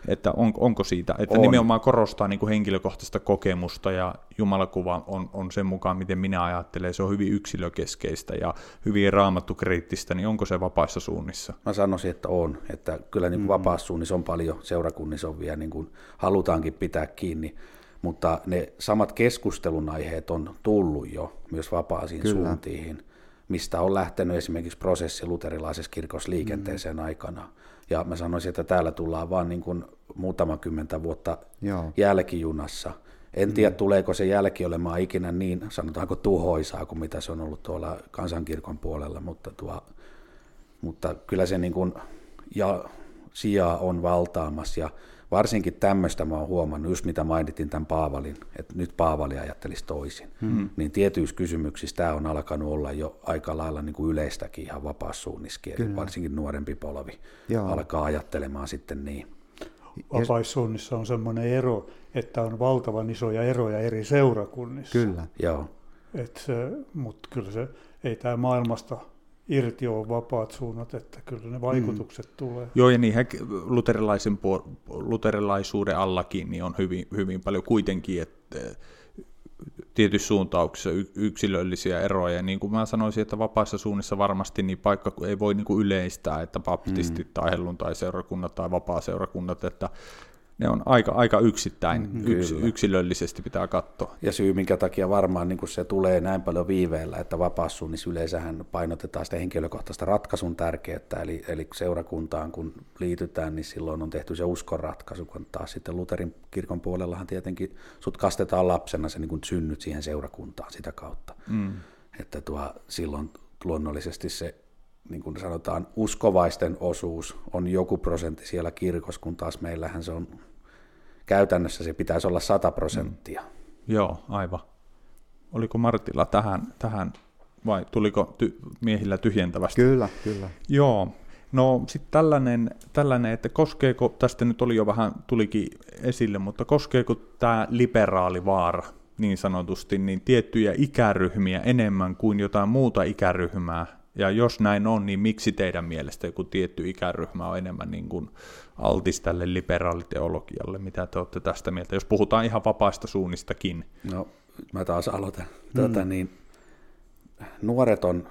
B: että on, onko siitä, että on. nimenomaan korostaa niin kuin henkilökohtaista kokemusta ja Jumalakuva on, on sen mukaan, miten minä ajattelen, se on hyvin yksilökeskeistä ja hyvin raamattukriittistä, niin onko se vapaissa suunnissa?
D: Mä sanoisin, että on, että kyllä niin mm-hmm. vapaassa suunnissa on paljon, seurakunnissa on vielä niin kuin halutaankin pitää kiinni, mutta ne samat keskustelun aiheet on tullut jo myös vapaasiin Kyllä. suuntiin mistä on lähtenyt esimerkiksi prosessi luterilaisessa kirkossa liikenteeseen mm. aikana. Ja mä sanoisin, että täällä tullaan vaan niin kuin muutama kymmentä vuotta Joo. jälkijunassa. En mm. tiedä, tuleeko se jälki olemaan ikinä niin, sanotaanko tuhoisaa kuin mitä se on ollut tuolla kansankirkon puolella, mutta, tuo, mutta kyllä se niin kuin, ja sijaa on valtaamassa ja varsinkin tämmöistä mä oon huomannut, just mitä mainitin tämän Paavalin, että nyt Paavali ajattelisi toisin, hmm. niin tietyissä kysymyksissä tämä on alkanut olla jo aika lailla niin kuin yleistäkin ihan vapaassuunniskin, varsinkin nuorempi polvi Joo. alkaa ajattelemaan sitten niin.
C: Vapaissuunnissa on semmoinen ero, että on valtavan isoja eroja eri seurakunnissa.
E: Kyllä.
D: Joo.
C: Mutta kyllä se ei tämä maailmasta irti on vapaat suunnat, että kyllä ne vaikutukset mm. tulee.
B: Joo, ja niinhän luterilaisen puol- luterilaisuuden allakin niin on hyvin, hyvin paljon kuitenkin, että tietyissä suuntauksissa yksilöllisiä eroja. Niin kuin mä sanoisin, että vapaissa suunnissa varmasti niin paikka ei voi niin kuin yleistää, että baptistit mm. tai helluntai-seurakunnat tai vapaa-seurakunnat, että ne on aika, aika yksittäin, mm, yks, yksilöllisesti pitää katsoa.
D: Ja syy, minkä takia varmaan niin kun se tulee näin paljon viiveellä, että vapaassuunnissa yleensähän painotetaan sitä henkilökohtaista ratkaisun tärkeyttä, eli, eli seurakuntaan kun liitytään, niin silloin on tehty se uskon ratkaisu, kun taas sitten Luterin kirkon puolellahan tietenkin sut kastetaan lapsena, se niin kun synnyt siihen seurakuntaan sitä kautta. Mm. Että tuo, silloin luonnollisesti se niin kuin sanotaan, uskovaisten osuus on joku prosentti siellä kirkossa, kun taas meillähän se on käytännössä se pitäisi olla 100 prosenttia. Mm.
B: Joo, aivan. Oliko Martilla tähän, tähän vai tuliko ty- miehillä tyhjentävästi?
E: Kyllä, kyllä.
B: Joo, no sitten tällainen, tällainen, että koskeeko, tästä nyt oli jo vähän, tulikin esille, mutta koskeeko tämä liberaali vaara niin sanotusti, niin tiettyjä ikäryhmiä enemmän kuin jotain muuta ikäryhmää, ja jos näin on, niin miksi teidän mielestä joku tietty ikäryhmä on enemmän niin kuin altis tälle liberaaliteologialle? Mitä te olette tästä mieltä, jos puhutaan ihan vapaista suunnistakin?
D: No, mä taas aloitan. Mm. Tuota, niin, nuoret on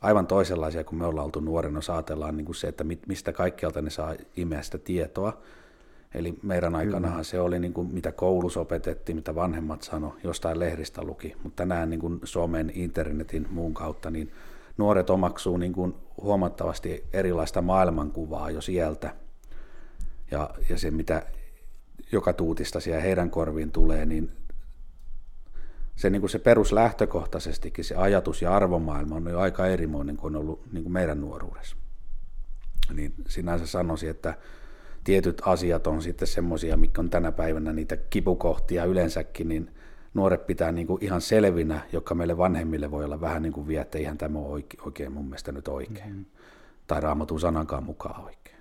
D: aivan toisenlaisia kuin me ollaan oltu nuorena, jos ajatellaan niin kuin se, että mistä kaikkialta ne saa imeä sitä tietoa. Eli meidän aikanahan se oli, niin kuin, mitä koulussa opetettiin, mitä vanhemmat sano, jostain lehdistä luki, mutta tänään niin kuin somen, internetin, muun kautta, niin nuoret omaksuu niin kuin huomattavasti erilaista maailmankuvaa jo sieltä. Ja, ja se, mitä joka tuutista siellä heidän korviin tulee, niin se, niin kuin se peruslähtökohtaisestikin se ajatus ja arvomaailma on jo aika erimoinen kuin on ollut niin kuin meidän nuoruudessa. Niin sinänsä sanoisin, että tietyt asiat on sitten semmoisia, mikä on tänä päivänä niitä kipukohtia yleensäkin, niin nuoret pitää niin kuin ihan selvinä, joka meille vanhemmille voi olla vähän niin kuin vie, että eihän tämä ole oikein mun mielestä nyt oikein. Mm-hmm. Tai raamatun sanankaan mukaan oikein.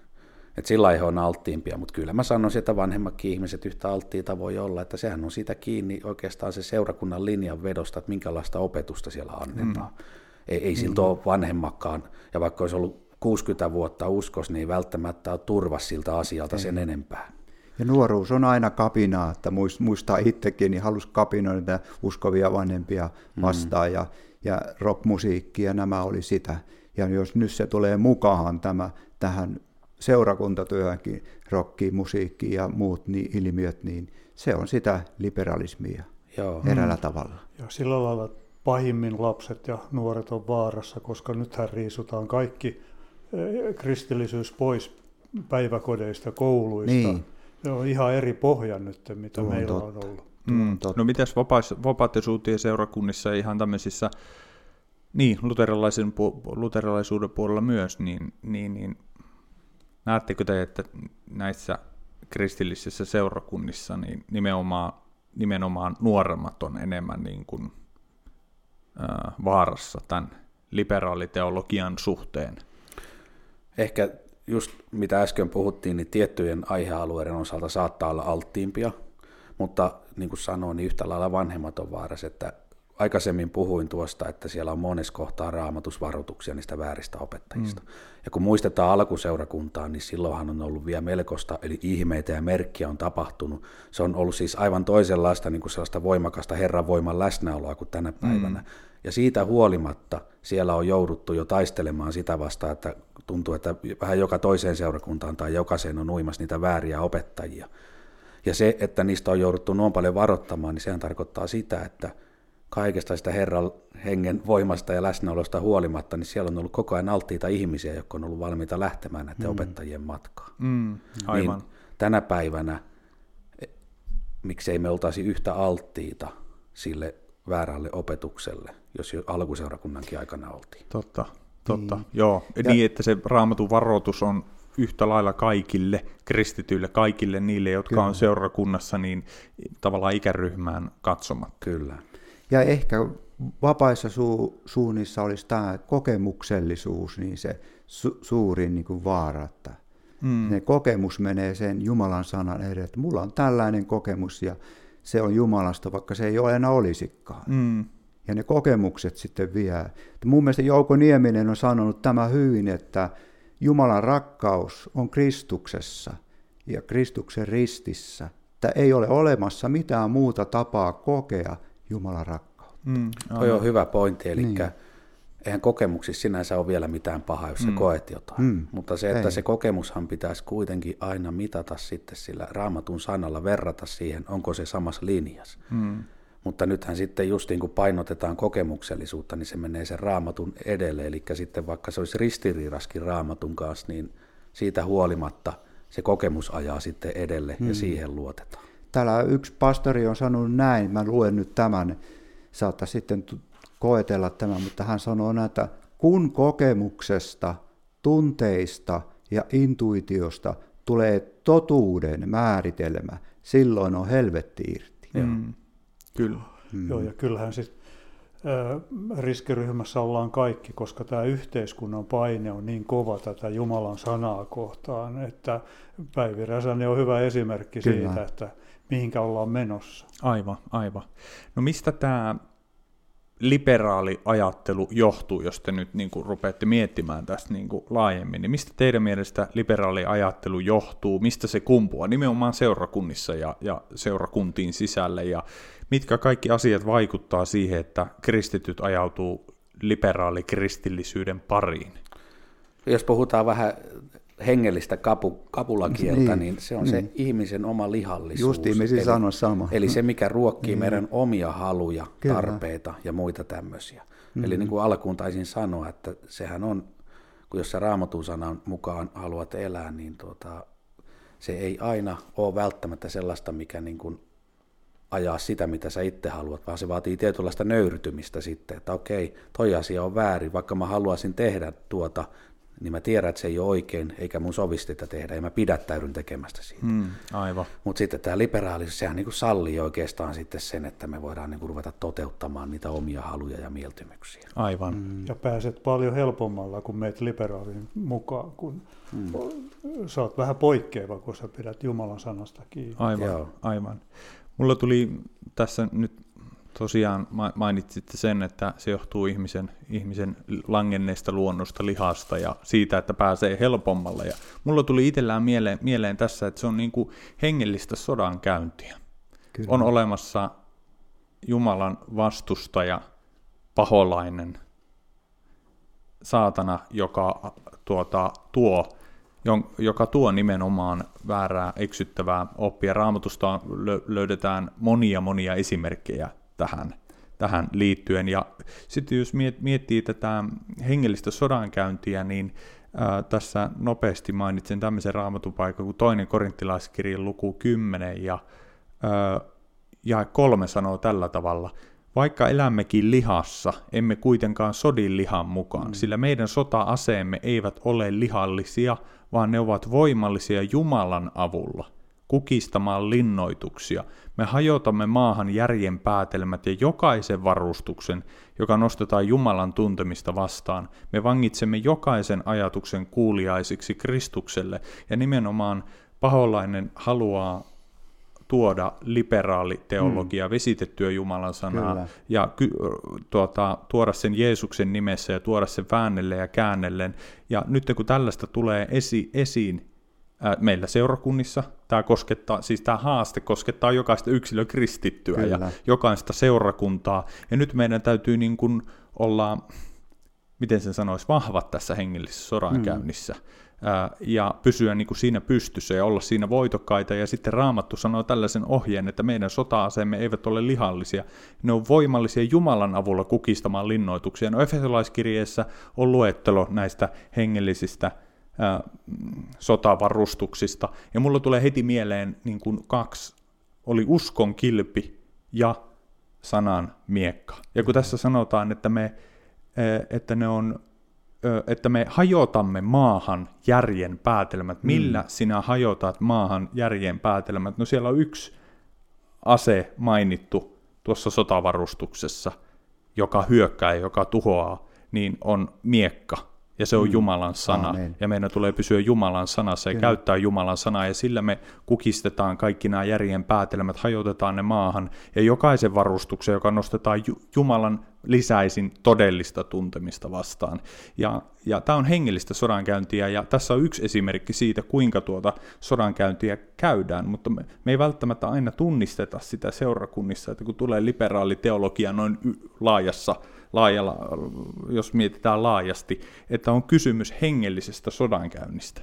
D: Et sillä he on alttiimpia, mutta kyllä mä sanoisin, että vanhemmatkin ihmiset yhtä alttiita voi olla, että sehän on siitä kiinni oikeastaan se seurakunnan linjan vedosta, että minkälaista opetusta siellä annetaan. Mm. Ei, ei siltä mm. ole vanhemmakkaan, ja vaikka olisi ollut 60 vuotta uskos, niin ei välttämättä ole turva siltä asialta sen enempää.
E: Ja nuoruus on aina kapinaa, että muistaa itsekin, niin halusi kapinoida uskovia vanhempia mm. vastaan, mm. ja, ja rockmusiikki ja nämä oli sitä. Ja jos nyt se tulee mukaan tämä, tähän seurakuntatyöhönkin, rockiin, musiikkiin ja muut niin, ilmiöt, niin se on sitä liberalismia Joo. eräällä mm. tavalla.
C: Ja sillä lailla pahimmin lapset ja nuoret on vaarassa, koska nythän riisutaan kaikki eh, kristillisyys pois päiväkodeista, kouluista. Niin. Se on ihan eri pohja nyt, mitä Tuo meillä totta. on ollut.
B: Mm. No mitäs vapaattisuutien seurakunnissa ja ihan tämmöisissä, niin luterilaisen, luterilaisuuden puolella myös, niin, niin, niin näettekö te, että näissä kristillisissä seurakunnissa niin nimenomaan, nimenomaan nuoremmat on enemmän niin kuin, ää, vaarassa tämän liberaaliteologian suhteen?
D: Ehkä just mitä äsken puhuttiin, niin tiettyjen aihealueiden osalta saattaa olla alttiimpia, mutta niin kuin sanoin, niin yhtä lailla vanhemmat on vaarassa, että aikaisemmin puhuin tuosta, että siellä on monessa kohtaa raamatusvaroituksia niistä vääristä opettajista. Mm. Ja kun muistetaan alkuseurakuntaa, niin silloinhan on ollut vielä melkoista, eli ihmeitä ja merkkiä on tapahtunut. Se on ollut siis aivan toisenlaista niin kuin sellaista voimakasta Herran voiman läsnäoloa kuin tänä päivänä. Mm. Ja siitä huolimatta siellä on jouduttu jo taistelemaan sitä vastaan, että tuntuu, että vähän joka toiseen seurakuntaan tai jokaiseen on uimassa niitä vääriä opettajia. Ja se, että niistä on jouduttu noin paljon varoittamaan, niin sehän tarkoittaa sitä, että kaikesta sitä Herran hengen voimasta ja läsnäolosta huolimatta, niin siellä on ollut koko ajan alttiita ihmisiä, jotka on ollut valmiita lähtemään näiden mm. opettajien matkaan. Mm, aivan. Niin tänä päivänä, e, miksei me oltaisi yhtä alttiita sille väärälle opetukselle, jos jo alkuseurakunnankin aikana oltiin.
B: Totta, totta. Mm. Joo, ja, niin että se raamatun varoitus on yhtä lailla kaikille kristityille, kaikille niille, jotka Kyllä. on seurakunnassa, niin tavallaan ikäryhmään katsomatta.
D: Kyllä.
E: Ja ehkä vapaissa su- suunnissa olisi tämä kokemuksellisuus niin se su- suurin niin kuin vaara, että mm. ne kokemus menee sen Jumalan sanan edelle, että mulla on tällainen kokemus ja se on Jumalasta, vaikka se ei ole enää olisikaan. Mm. Ja ne kokemukset sitten vie. Mun mielestä Jouko Nieminen on sanonut tämä hyvin, että Jumalan rakkaus on Kristuksessa ja Kristuksen ristissä. Että ei ole olemassa mitään muuta tapaa kokea Jumalan rakkautta. Mm,
D: Toi on hyvä pointti, eli niin. eihän kokemuksissa sinänsä ole vielä mitään pahaa, jos mm. sä koet jotain. Mm. Mutta se, että ei. se kokemushan pitäisi kuitenkin aina mitata sitten sillä raamatun sanalla, verrata siihen, onko se samassa linjassa. Mm. Mutta nythän sitten just niin kuin painotetaan kokemuksellisuutta, niin se menee sen raamatun edelle. Eli sitten vaikka se olisi ristiriidaskin raamatun kanssa, niin siitä huolimatta se kokemus ajaa sitten edelle mm. ja siihen luotetaan.
E: Täällä yksi pastori on sanonut näin, mä luen nyt tämän, saattaa sitten koetella tämän, mutta hän sanoo näin, että kun kokemuksesta, tunteista ja intuitiosta tulee totuuden määritelmä, silloin on helvetti irti. Mm.
B: Kyllä.
C: Mm. Joo, ja kyllähän sitten riskiryhmässä ollaan kaikki, koska tämä yhteiskunnan paine on niin kova tätä Jumalan sanaa kohtaan, että Päivi Räsänen on hyvä esimerkki Kyllä. siitä, että mihinkä ollaan menossa.
B: Aivan, aivan. No mistä tämä liberaali ajattelu johtuu, jos te nyt niin kuin rupeatte miettimään tästä niin kuin laajemmin, niin mistä teidän mielestä liberaali ajattelu johtuu, mistä se kumpuaa nimenomaan seurakunnissa ja, ja seurakuntiin sisälle, ja mitkä kaikki asiat vaikuttaa siihen, että kristityt ajautuu liberaali kristillisyyden pariin?
D: Jos puhutaan vähän hengellistä kapu, kapulakieltä, niin, niin se on niin. se ihmisen oma lihallisuus.
E: Just ihmisiä sanoa sama.
D: Eli se, mikä ruokkii niin. meidän omia haluja, Kyllä. tarpeita ja muita tämmöisiä. Mm-hmm. Eli niin kuin alkuun taisin sanoa, että sehän on, kun jos sä raamatun sanan mukaan haluat elää, niin tuota, se ei aina ole välttämättä sellaista, mikä niin kuin ajaa sitä, mitä sä itse haluat, vaan se vaatii tietynlaista nöyrytymistä sitten, että okei, toi asia on väärin, vaikka mä haluaisin tehdä tuota, niin mä tiedän, että se ei ole oikein, eikä mun sovi sitä tehdä, ja mä pidättäydyn tekemästä siitä.
B: Mm, aivan.
D: Mutta sitten tämä liberaalisuus, sehän niin kuin sallii oikeastaan sitten sen, että me voidaan niin kuin ruveta toteuttamaan niitä omia haluja ja mieltymyksiä.
B: Aivan. Mm.
C: Ja pääset paljon helpommalla, kun meet liberaalin mukaan, kun mm. sä oot vähän poikkeava, kun sä pidät Jumalan sanasta kiinni.
B: Aivan, Joo. aivan. Mulla tuli tässä nyt tosiaan mainitsitte sen, että se johtuu ihmisen, ihmisen langenneesta luonnosta, lihasta ja siitä, että pääsee helpommalla. Ja mulla tuli itsellään mieleen, mieleen tässä, että se on niin kuin hengellistä sodankäyntiä. Kyllä. On olemassa Jumalan vastustaja, paholainen, saatana, joka tuota, tuo joka tuo nimenomaan väärää, eksyttävää oppia. Raamatusta löydetään monia monia esimerkkejä tähän, tähän liittyen. Ja sitten jos miettii tätä hengellistä sodankäyntiä, niin ää, tässä nopeasti mainitsen tämmöisen raamatupaikan kuin toinen korinttilaiskirjan luku 10 ja, ää, ja kolme sanoo tällä tavalla. Vaikka elämmekin lihassa, emme kuitenkaan sodin lihan mukaan, mm. sillä meidän sota-aseemme eivät ole lihallisia, vaan ne ovat voimallisia Jumalan avulla kukistamaan linnoituksia. Me hajotamme maahan järjen päätelmät ja jokaisen varustuksen, joka nostetaan Jumalan tuntemista vastaan. Me vangitsemme jokaisen ajatuksen kuuliaisiksi Kristukselle ja nimenomaan paholainen haluaa tuoda liberaali teologia, mm. vesitettyä Jumalan sanaa Kyllä. ja ky, tuota, tuoda sen Jeesuksen nimessä ja tuoda sen väännelle ja käännellen. Ja nyt kun tällaista tulee esi, esiin, meillä seurakunnissa. Tämä, koskettaa, siis tämä haaste koskettaa jokaista yksilökristittyä Kyllä. ja jokaista seurakuntaa. Ja nyt meidän täytyy niin kuin olla, miten sen sanoisi, vahvat tässä hengellisessä sodankäynnissä. Mm. Ja pysyä niin kuin siinä pystyssä ja olla siinä voitokkaita. Ja sitten Raamattu sanoo tällaisen ohjeen, että meidän sota-aseemme eivät ole lihallisia. Ne on voimallisia Jumalan avulla kukistamaan linnoituksia. No Efesolaiskirjeessä on luettelo näistä hengellisistä sotavarustuksista. Ja mulla tulee heti mieleen niin kuin kaksi, oli uskon kilpi ja sanan miekka. Ja kun tässä sanotaan, että me, että ne on että me hajotamme maahan järjen päätelmät. Millä mm. sinä hajotat maahan järjen päätelmät? No siellä on yksi ase mainittu tuossa sotavarustuksessa, joka hyökkää ja joka tuhoaa, niin on miekka ja se on mm. Jumalan sana. Amen. Ja meidän tulee pysyä Jumalan sanassa ja Kyllä. käyttää Jumalan sanaa, ja sillä me kukistetaan kaikki nämä järjen päätelmät, hajotetaan ne maahan, ja jokaisen varustuksen, joka nostetaan Jumalan lisäisin todellista tuntemista vastaan. Ja, ja tämä on hengellistä sodankäyntiä, ja tässä on yksi esimerkki siitä, kuinka tuota sodankäyntiä käydään, mutta me, me ei välttämättä aina tunnisteta sitä seurakunnissa, että kun tulee liberaali teologia noin laajassa laajalla, jos mietitään laajasti, että on kysymys hengellisestä sodankäynnistä.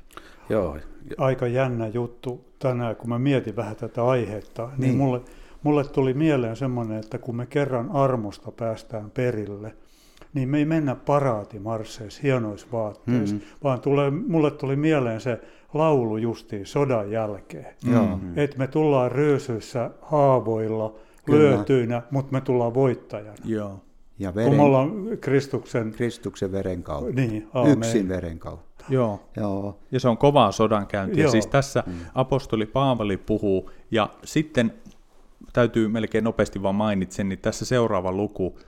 C: Joo. Aika jännä juttu tänään, kun mä mietin vähän tätä aihetta, niin, niin mulle, mulle tuli mieleen semmoinen, että kun me kerran armosta päästään perille, niin me ei mennä paraatimarsseissa, hienoissa vaatteissa, mm-hmm. vaan tulee, mulle tuli mieleen se laulu justiin sodan jälkeen. Mm-hmm. Että me tullaan ryösyissä haavoilla, Kyllä. lyötyinä, mutta me tullaan voittajana.
B: Joo.
C: Ja veren, Kun me Kristuksen,
E: Kristuksen veren kautta.
C: Niin,
E: Yksin veren kautta.
B: Joo. Joo. Ja se on kovaa sodankäyntiä. Joo. Siis tässä mm. apostoli Paavali puhuu, ja sitten täytyy melkein nopeasti vaan mainitsen, niin tässä seuraava luku,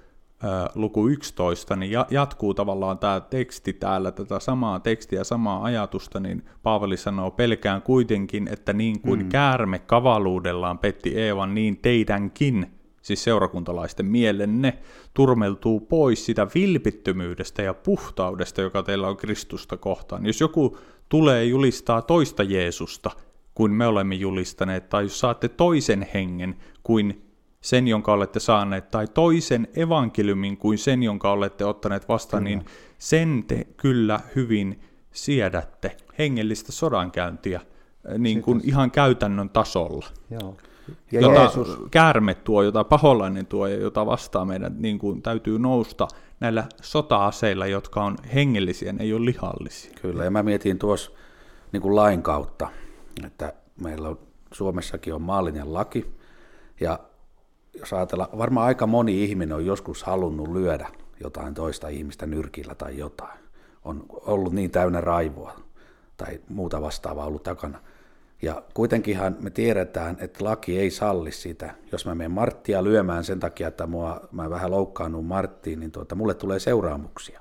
B: äh, luku 11, niin jatkuu tavallaan tämä teksti täällä, tätä samaa tekstiä, samaa ajatusta, niin Paavali sanoo, pelkään kuitenkin, että niin kuin mm. käärme kavaluudellaan petti Eevan, niin teidänkin siis seurakuntalaisten mielenne, turmeltuu pois sitä vilpittömyydestä ja puhtaudesta, joka teillä on Kristusta kohtaan. Jos joku tulee julistaa toista Jeesusta, kuin me olemme julistaneet, tai jos saatte toisen hengen kuin sen, jonka olette saaneet, tai toisen evankeliumin kuin sen, jonka olette ottaneet vastaan, kyllä. niin sen te kyllä hyvin siedätte hengellistä sodankäyntiä niin kuin ihan käytännön tasolla.
E: Joo.
B: Ja jota Jeesus. käärme tuo, jota paholainen tuo ja jota vastaa meidän niin kuin, täytyy nousta näillä sota-aseilla, jotka on hengellisiä, ne ei ole lihallisia.
D: Kyllä, ja mä mietin tuossa niin kuin lain kautta, että meillä on, Suomessakin on maallinen laki, ja jos ajatellaan, varmaan aika moni ihminen on joskus halunnut lyödä jotain toista ihmistä nyrkillä tai jotain. on ollut niin täynnä raivoa tai muuta vastaavaa ollut takana. Ja kuitenkinhan me tiedetään, että laki ei salli sitä. Jos mä menen Marttia lyömään sen takia, että mua, mä vähän loukkaannut Marttiin, niin tuota, mulle tulee seuraamuksia.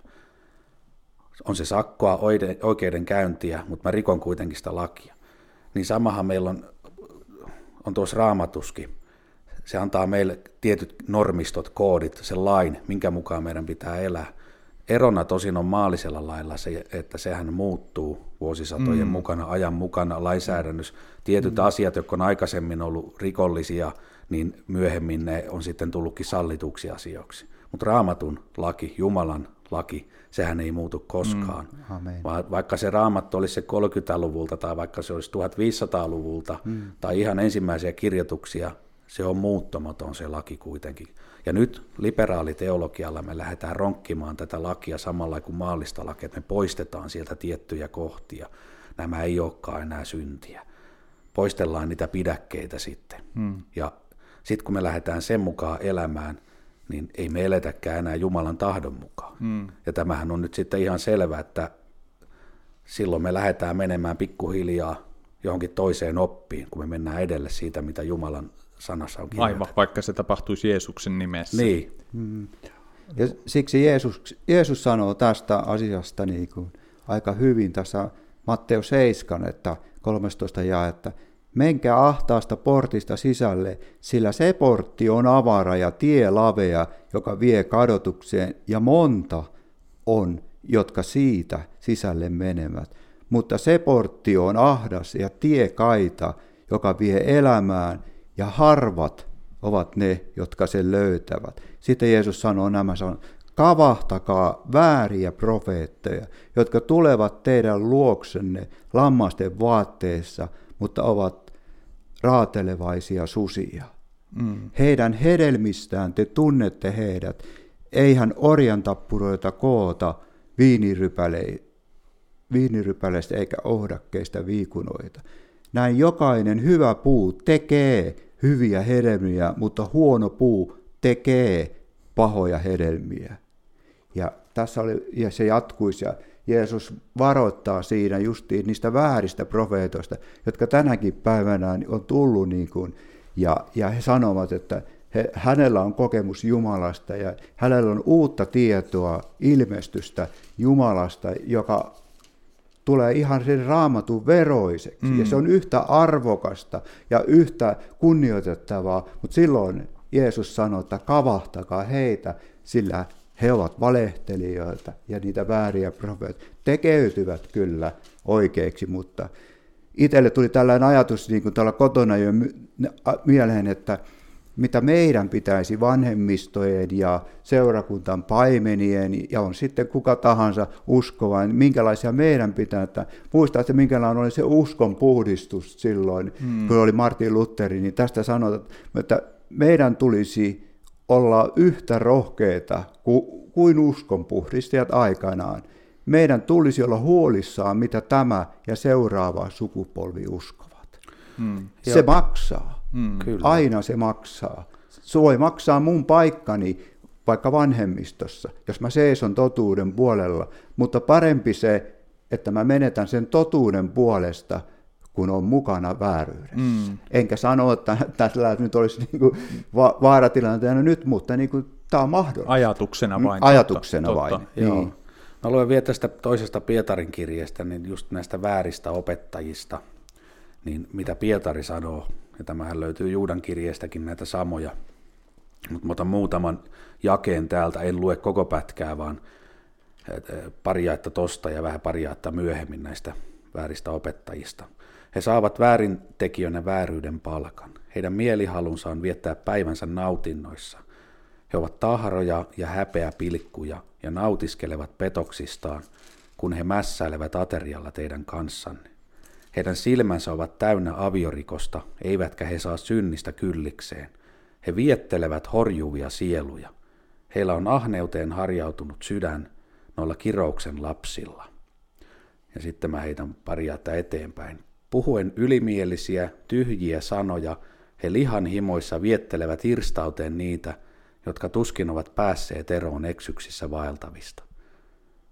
D: On se sakkoa, oikeudenkäyntiä, mutta mä rikon kuitenkin sitä lakia. Niin samahan meillä on, on tuossa raamatuskin. Se antaa meille tietyt normistot, koodit, sen lain, minkä mukaan meidän pitää elää. Erona tosin on maallisella lailla se, että sehän muuttuu vuosisatojen mm. mukana, ajan mukana, lainsäädännössä. Tietyt mm. asiat, jotka on aikaisemmin ollut rikollisia, niin myöhemmin ne on sitten tullutkin sallituksi asioiksi. Mutta raamatun laki, Jumalan laki, sehän ei muutu koskaan. Mm. Va- vaikka se raamattu olisi se 30-luvulta tai vaikka se olisi 1500-luvulta mm. tai ihan ensimmäisiä kirjoituksia, se on muuttamaton se laki kuitenkin. Ja nyt liberaaliteologialla me lähdetään ronkkimaan tätä lakia samalla kuin maallista lakia, että me poistetaan sieltä tiettyjä kohtia. Nämä ei olekaan enää syntiä. Poistellaan niitä pidäkkeitä sitten. Hmm. Ja sitten kun me lähdetään sen mukaan elämään, niin ei me eletäkään enää Jumalan tahdon mukaan. Hmm. Ja tämähän on nyt sitten ihan selvä, että silloin me lähdetään menemään pikkuhiljaa johonkin toiseen oppiin, kun me mennään edelle siitä, mitä Jumalan sanassa on
B: kirjoitettu. Aivan, vaikka se tapahtuisi Jeesuksen nimessä.
D: Niin.
E: Mm. Ja siksi Jeesus, Jeesus sanoo tästä asiasta niin kuin aika hyvin tässä Matteus 7, että 13 jae, että menkää ahtaasta portista sisälle, sillä se portti on avara ja tie lavea, joka vie kadotukseen, ja monta on, jotka siitä sisälle menevät. Mutta se portti on ahdas ja tie kaita, joka vie elämään, ja harvat ovat ne, jotka sen löytävät. Sitten Jeesus sanoo nämä sanon, kavahtakaa vääriä profeetteja, jotka tulevat teidän luoksenne lammasten vaatteessa, mutta ovat raatelevaisia susia. Mm. Heidän hedelmistään te tunnette heidät. Eihän orjantappuroita koota viinirypäleistä eikä ohdakkeista viikunoita. Näin jokainen hyvä puu tekee hyviä hedelmiä, mutta huono puu tekee pahoja hedelmiä. Ja tässä oli, ja se jatkuisi, ja Jeesus varoittaa siinä justiin niistä vääristä profeetoista, jotka tänäkin päivänä on tullut, niin kuin, ja, ja he sanovat, että he, hänellä on kokemus Jumalasta, ja hänellä on uutta tietoa, ilmestystä Jumalasta, joka tulee ihan sen raamatun veroiseksi. Mm. Ja se on yhtä arvokasta ja yhtä kunnioitettavaa, mutta silloin Jeesus sanoi, että kavahtakaa heitä, sillä he ovat valehtelijoita ja niitä vääriä profeet tekeytyvät kyllä oikeiksi, mutta itselle tuli tällainen ajatus niin kuin täällä kotona jo mieleen, että mitä meidän pitäisi vanhemmistojen ja seurakuntan paimenien ja on sitten kuka tahansa uskova, niin minkälaisia meidän pitää, että muistaa, että minkälainen oli se uskon puhdistus silloin, hmm. kun oli Martin Lutheri, niin tästä sanotaan, että meidän tulisi olla yhtä rohkeita kuin uskon puhdistajat aikanaan. Meidän tulisi olla huolissaan, mitä tämä ja seuraava sukupolvi uskovat. Hmm. Se Joo. maksaa. Mm, kyllä. Aina se maksaa. Se voi maksaa mun paikkani vaikka vanhemmistossa, jos mä seison totuuden puolella, mutta parempi se, että mä menetän sen totuuden puolesta, kun on mukana vääryydessä. Mm. Enkä sano, että *laughs* tällä nyt olisi niin kuin va- vaaratilanteena nyt, mutta niin kuin, tämä on mahdollista.
B: Ajatuksena vain.
E: Ajatuksena totta,
B: vain,
E: totta, niin. Joo.
D: Mä luen vielä tästä toisesta Pietarin kirjeestä, niin just näistä vääristä opettajista, niin mitä Pietari sanoo ja tämähän löytyy Juudan kirjeestäkin näitä samoja. Mutta otan muutaman jakeen täältä, en lue koko pätkää, vaan pari jaetta tosta ja vähän pari jaetta myöhemmin näistä vääristä opettajista. He saavat väärintekijöinä vääryyden palkan. Heidän mielihalunsa on viettää päivänsä nautinnoissa. He ovat tahroja ja häpeä pilkkuja ja nautiskelevat petoksistaan, kun he mässäilevät aterialla teidän kanssanne. Heidän silmänsä ovat täynnä aviorikosta, eivätkä he saa synnistä kyllikseen. He viettelevät horjuvia sieluja. Heillä on ahneuteen harjautunut sydän noilla kirouksen lapsilla. Ja sitten mä heitän pari eteenpäin. Puhuen ylimielisiä, tyhjiä sanoja, he lihan himoissa viettelevät irstauteen niitä, jotka tuskin ovat päässeet eroon eksyksissä vaeltavista.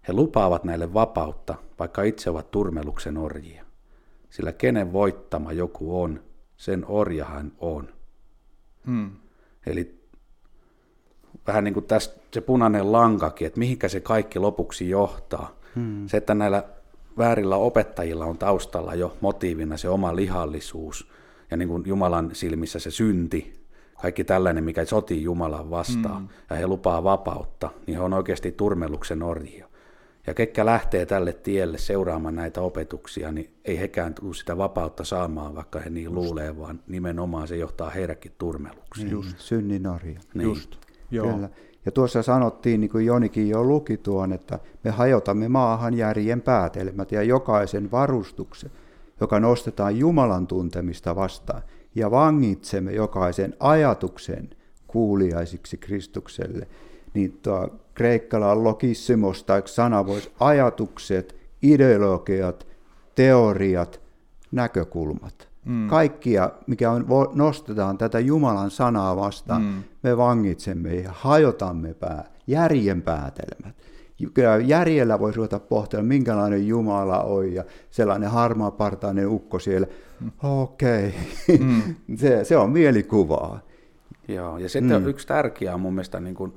D: He lupaavat näille vapautta, vaikka itse ovat turmeluksen orjia. Sillä kenen voittama joku on, sen orja hän on. Hmm. Eli vähän niin kuin tässä se punainen lankakin, että mihinkä se kaikki lopuksi johtaa. Hmm. Se, että näillä väärillä opettajilla on taustalla jo motiivina se oma lihallisuus ja niin kuin Jumalan silmissä se synti, kaikki tällainen, mikä sotii Jumalan vastaan, mm. ja he lupaa vapautta, niin he on oikeasti turmeluksen orjia. Ja ketkä lähtee tälle tielle seuraamaan näitä opetuksia, niin ei hekään tule sitä vapautta saamaan, vaikka he niin Just. luulee, vaan nimenomaan se johtaa heidätkin turmeluksiin.
E: Niin, Just. Synnin orja.
B: Niin. Just. Joo.
E: Kyllä. Ja tuossa sanottiin, niin kuin Jonikin jo luki tuon, että me hajotamme maahan järjen päätelmät ja jokaisen varustuksen, joka nostetaan Jumalan tuntemista vastaan, ja vangitsemme jokaisen ajatuksen kuuliaisiksi Kristukselle. Niin tuo kreikkala logissimos tai sana voisi ajatukset, ideologiat, teoriat, näkökulmat. Mm. Kaikkia, mikä on, nostetaan tätä Jumalan sanaa vastaan, mm. me vangitsemme ja hajotamme pää, järjen päätelmät. Kyllä järjellä voisi ruveta pohtia, minkälainen Jumala on ja sellainen harmaapartainen ukko siellä. Mm. Okei, okay. mm. *laughs* se, se on mielikuvaa.
D: Joo, ja sitten mm. yksi tärkeä on mun mielestä niin kuin,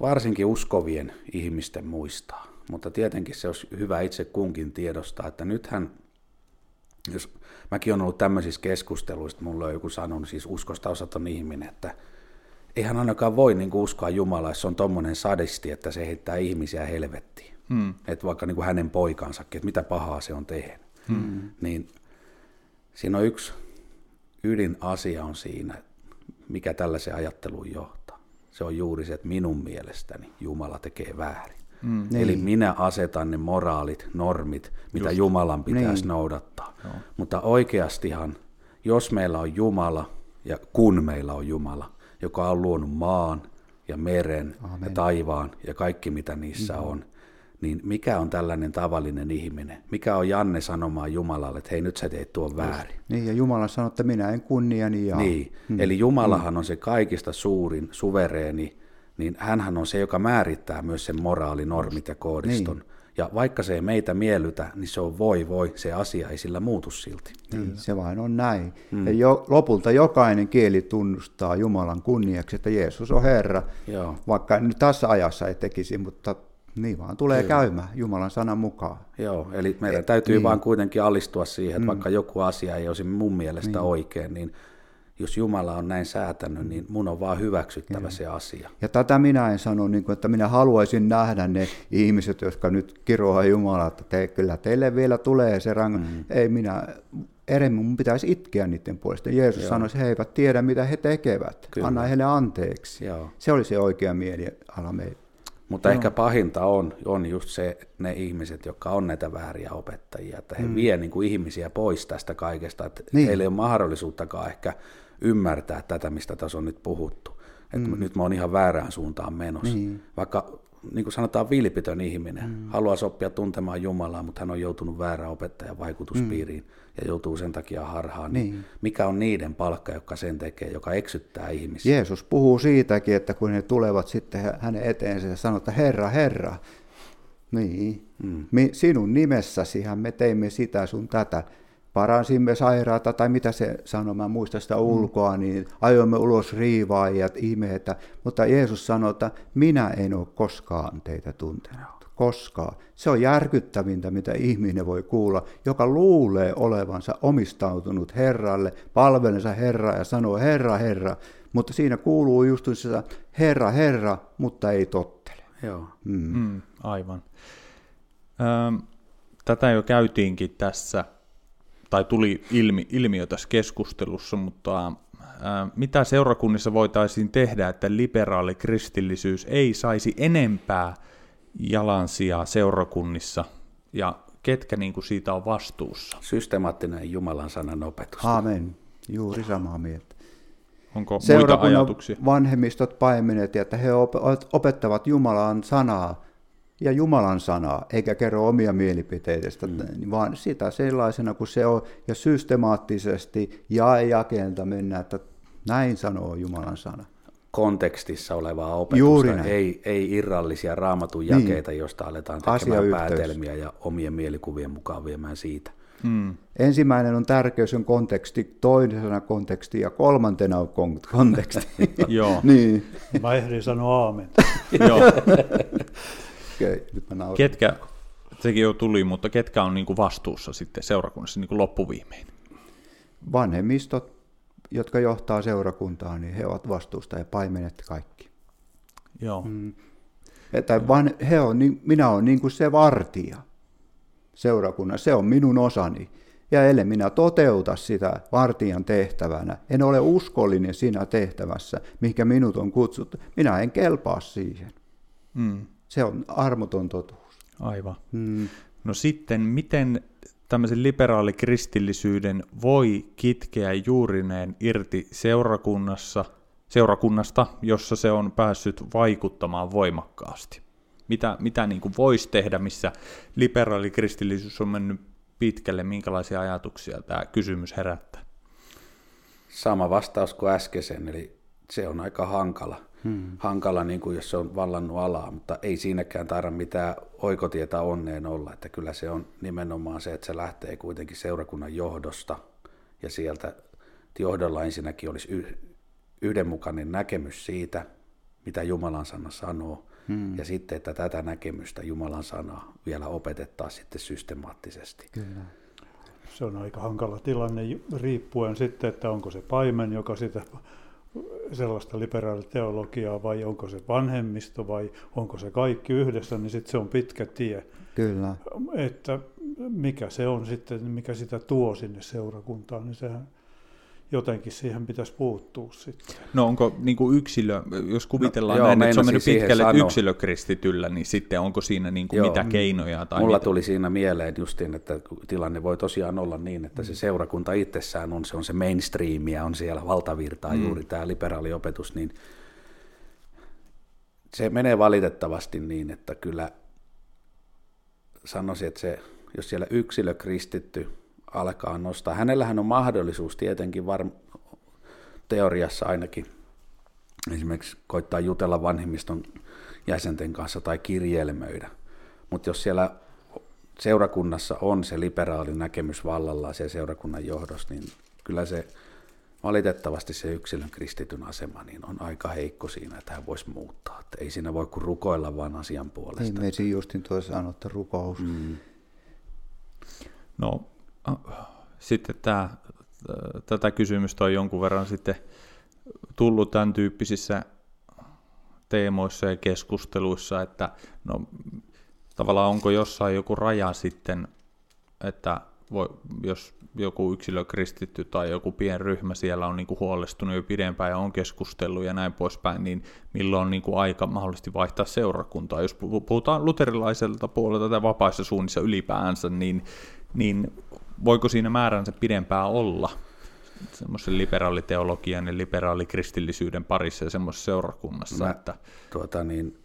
D: varsinkin uskovien ihmisten muistaa, mutta tietenkin se olisi hyvä itse kunkin tiedostaa, että nythän, jos mäkin olen ollut tämmöisissä keskusteluissa, mulla on joku sanonut, siis uskosta osaton ihminen, että eihän ainakaan voi niin kuin uskoa Jumalaa, jos on tommonen sadisti, että se heittää ihmisiä helvettiin. Hmm. Että vaikka niin kuin hänen poikansakin, että mitä pahaa se on tehnyt. Hmm. Niin siinä on yksi ydinasia on siinä, mikä tällaisen ajatteluun johtaa. Se on juuri se, että minun mielestäni Jumala tekee väärin. Mm. Niin. Eli minä asetan ne moraalit, normit, mitä Just. Jumalan pitäisi niin. noudattaa. Joo. Mutta oikeastihan, jos meillä on Jumala ja kun meillä on Jumala, joka on luonut maan ja meren Amen. ja taivaan ja kaikki mitä niissä mm. on, niin mikä on tällainen tavallinen ihminen? Mikä on Janne sanomaan Jumalalle, että hei nyt sä teet tuon väärin?
E: Niin, ja Jumala sanoo, että minä en kunniani jaa.
D: Niin, mm. eli Jumalahan mm. on se kaikista suurin, suvereeni, niin hänhän on se, joka määrittää myös sen moraalinormit ja koodiston. Niin. Ja vaikka se ei meitä miellytä, niin se on voi voi, se asia ei sillä muutu silti.
E: Niin, se vain on näin. Mm. Ja jo, lopulta jokainen kieli tunnustaa Jumalan kunniaksi, että Jeesus on Herra. Joo. Vaikka nyt tässä ajassa ei tekisi, mutta niin vaan tulee Kyllä. käymään Jumalan sanan mukaan.
D: Joo, eli meidän täytyy niin. vaan kuitenkin alistua siihen, että mm. vaikka joku asia ei olisi mun mielestä niin. oikein, niin jos Jumala on näin säätänyt, niin mun on vaan hyväksyttävä ja. se asia.
E: Ja tätä minä en sano, niin kuin, että minä haluaisin nähdä ne ihmiset, jotka nyt kiroaa Jumalaa, että te, kyllä teille vielä tulee se rang. Mm. Ei minä, enemmän mun pitäisi itkeä niiden puolesta. Jeesus Joo. sanoi, että he eivät tiedä, mitä he tekevät. Kyllä. Anna heille anteeksi. Joo. Se oli se oikea mieliala meille.
D: Mutta Joo. ehkä pahinta on, on just se, ne ihmiset, jotka on näitä vääriä opettajia, että he mm. vie niin kuin ihmisiä pois tästä kaikesta, että niin. heillä ei ole mahdollisuuttakaan ehkä ymmärtää tätä, mistä tässä on nyt puhuttu. Että mm. nyt mä oon ihan väärään suuntaan menossa. Niin. Vaikka niin kuin sanotaan vilpitön ihminen, mm. haluaa oppia tuntemaan Jumalaa, mutta hän on joutunut väärään opettajan vaikutuspiiriin mm. Ja joutuu sen takia harhaan. Niin. niin. Mikä on niiden palkka, joka sen tekee, joka eksyttää ihmisiä?
E: Jeesus puhuu siitäkin, että kun he tulevat sitten hänen eteensä ja sanoo, että Herra, Herra, niin, mm. sinun nimessäsihän me teimme sitä sun tätä paransimme sairaata, tai mitä se sanoi, mä muista sitä mm. ulkoa, niin ajoimme ulos riivaajat, ihmeitä, mutta Jeesus sanoi, että minä en ole koskaan teitä tuntenut. Koskaan. Se on järkyttävintä, mitä ihminen voi kuulla, joka luulee olevansa omistautunut Herralle, palvelensa Herraa ja sanoo Herra, Herra, mutta siinä kuuluu just se Herra, Herra, mutta ei tottele.
B: Joo, mm. Mm, aivan. Öm, tätä jo käytiinkin tässä tai tuli ilmi, ilmiö tässä keskustelussa, mutta mitä seurakunnissa voitaisiin tehdä, että liberaali kristillisyys ei saisi enempää jalansia seurakunnissa ja ketkä niin kuin siitä on vastuussa?
D: Systemaattinen Jumalan sanan opetus.
E: Amen. Juuri samaa mieltä.
B: Onko muita ajatuksia?
E: vanhemmistot paimenet, että he opettavat Jumalan sanaa ja Jumalan sanaa, eikä kerro omia mielipiteitä, mm. vaan sitä sellaisena kuin se on, ja systemaattisesti ja jakelta mennä, että näin sanoo Jumalan sana.
D: Kontekstissa olevaa opetusta, ei, ei irrallisia raamatun jakeita, joista aletaan tekemään
E: Asiayhteys.
D: päätelmiä ja omien mielikuvien mukaan viemään siitä.
B: Mm.
E: Ensimmäinen on tärkeys on konteksti, toisena konteksti ja kolmantena on kon- konteksti. *laughs*
B: Joo.
E: niin.
C: Mä ehdin sanoa aamen. *laughs*
B: Joo.
E: Okei, nyt mä.
B: Ketkä, sekin jo tuli, mutta ketkä on niinku vastuussa sitten seurakunnassa niinku loppuviimein?
E: Vanhemmistot, jotka johtaa seurakuntaa, niin he ovat vastuusta ja paimenet kaikki.
B: Joo.
E: Mm. Että van, he on, niin, minä olen niin kuin se vartija seurakunnassa, se on minun osani. Ja ellei minä toteuta sitä vartijan tehtävänä, en ole uskollinen siinä tehtävässä, mihinkä minut on kutsuttu, minä en kelpaa siihen.
B: Mm.
E: Se on armoton totuus.
B: Aivan.
E: Mm.
B: No sitten, miten tämmöisen liberaalikristillisyyden voi kitkeä juurineen irti seurakunnassa, seurakunnasta, jossa se on päässyt vaikuttamaan voimakkaasti? Mitä, mitä niin kuin voisi tehdä, missä liberaalikristillisyys on mennyt pitkälle, minkälaisia ajatuksia tämä kysymys herättää?
D: Sama vastaus kuin äskeisen, eli se on aika hankala. Hmm. Hankala, niin kuin jos se on vallannut alaa, mutta ei siinäkään taida mitään oikotietä onneen olla. Että kyllä se on nimenomaan se, että se lähtee kuitenkin seurakunnan johdosta ja sieltä johdolla ensinnäkin olisi yhdenmukainen näkemys siitä, mitä Jumalan sana sanoo, hmm. ja sitten, että tätä näkemystä Jumalan sanaa vielä opetettaisiin sitten systemaattisesti.
E: Kyllä.
C: Se on aika hankala tilanne riippuen sitten, että onko se paimen, joka sitä sellaista liberaaliteologiaa vai onko se vanhemmisto vai onko se kaikki yhdessä, niin sitten se on pitkä tie.
E: Kyllä.
C: Että mikä se on sitten, mikä sitä tuo sinne seurakuntaan, niin sehän jotenkin siihen pitäisi puuttua sitten.
B: No onko niin kuin yksilö, jos kuvitellaan
D: No,
B: no,
D: joo,
B: näin, että se on mennyt pitkälle
D: sanoa.
B: yksilökristityllä, niin sitten onko siinä niin kuin
D: Joo.
B: mitä keinoja? Tai
D: Mulla
B: mitä?
D: tuli siinä mieleen justiin, että tilanne voi tosiaan olla niin, että se seurakunta itsessään on, se on se mainstream ja on siellä valtavirtaa mm. juuri tämä liberaaliopetus, niin se menee valitettavasti niin, että kyllä sanoisin, että se, jos siellä yksilö kristitty alkaa nostaa, hänellähän on mahdollisuus tietenkin varm, teoriassa ainakin esimerkiksi koittaa jutella vanhemmiston jäsenten kanssa tai kirjelmöidä. Mutta jos siellä seurakunnassa on se liberaali näkemys vallalla se seurakunnan johdossa, niin kyllä se valitettavasti se yksilön kristityn asema niin on aika heikko siinä, että hän voisi muuttaa. Että ei siinä voi kuin rukoilla vaan asian puolesta.
E: Ei meisi justin tuossa sanoa, että rukous.
D: Mm.
B: No sitten tämä, tätä kysymystä on jonkun verran sitten tullut tämän tyyppisissä teemoissa ja keskusteluissa, että no tavallaan onko jossain joku raja sitten, että voi, jos joku yksilö kristitty tai joku pienryhmä siellä on niinku huolestunut jo pidempään ja on keskustellut ja näin poispäin, niin milloin on niinku aika mahdollisesti vaihtaa seurakuntaa. Jos puhutaan luterilaiselta puolelta tai vapaissa suunnissa ylipäänsä, niin, niin voiko siinä määränsä pidempään olla semmoisen liberaaliteologian ja liberaalikristillisyyden parissa ja semmoisessa seurakunnassa?
D: Mä,
B: että...
D: tuota, niin,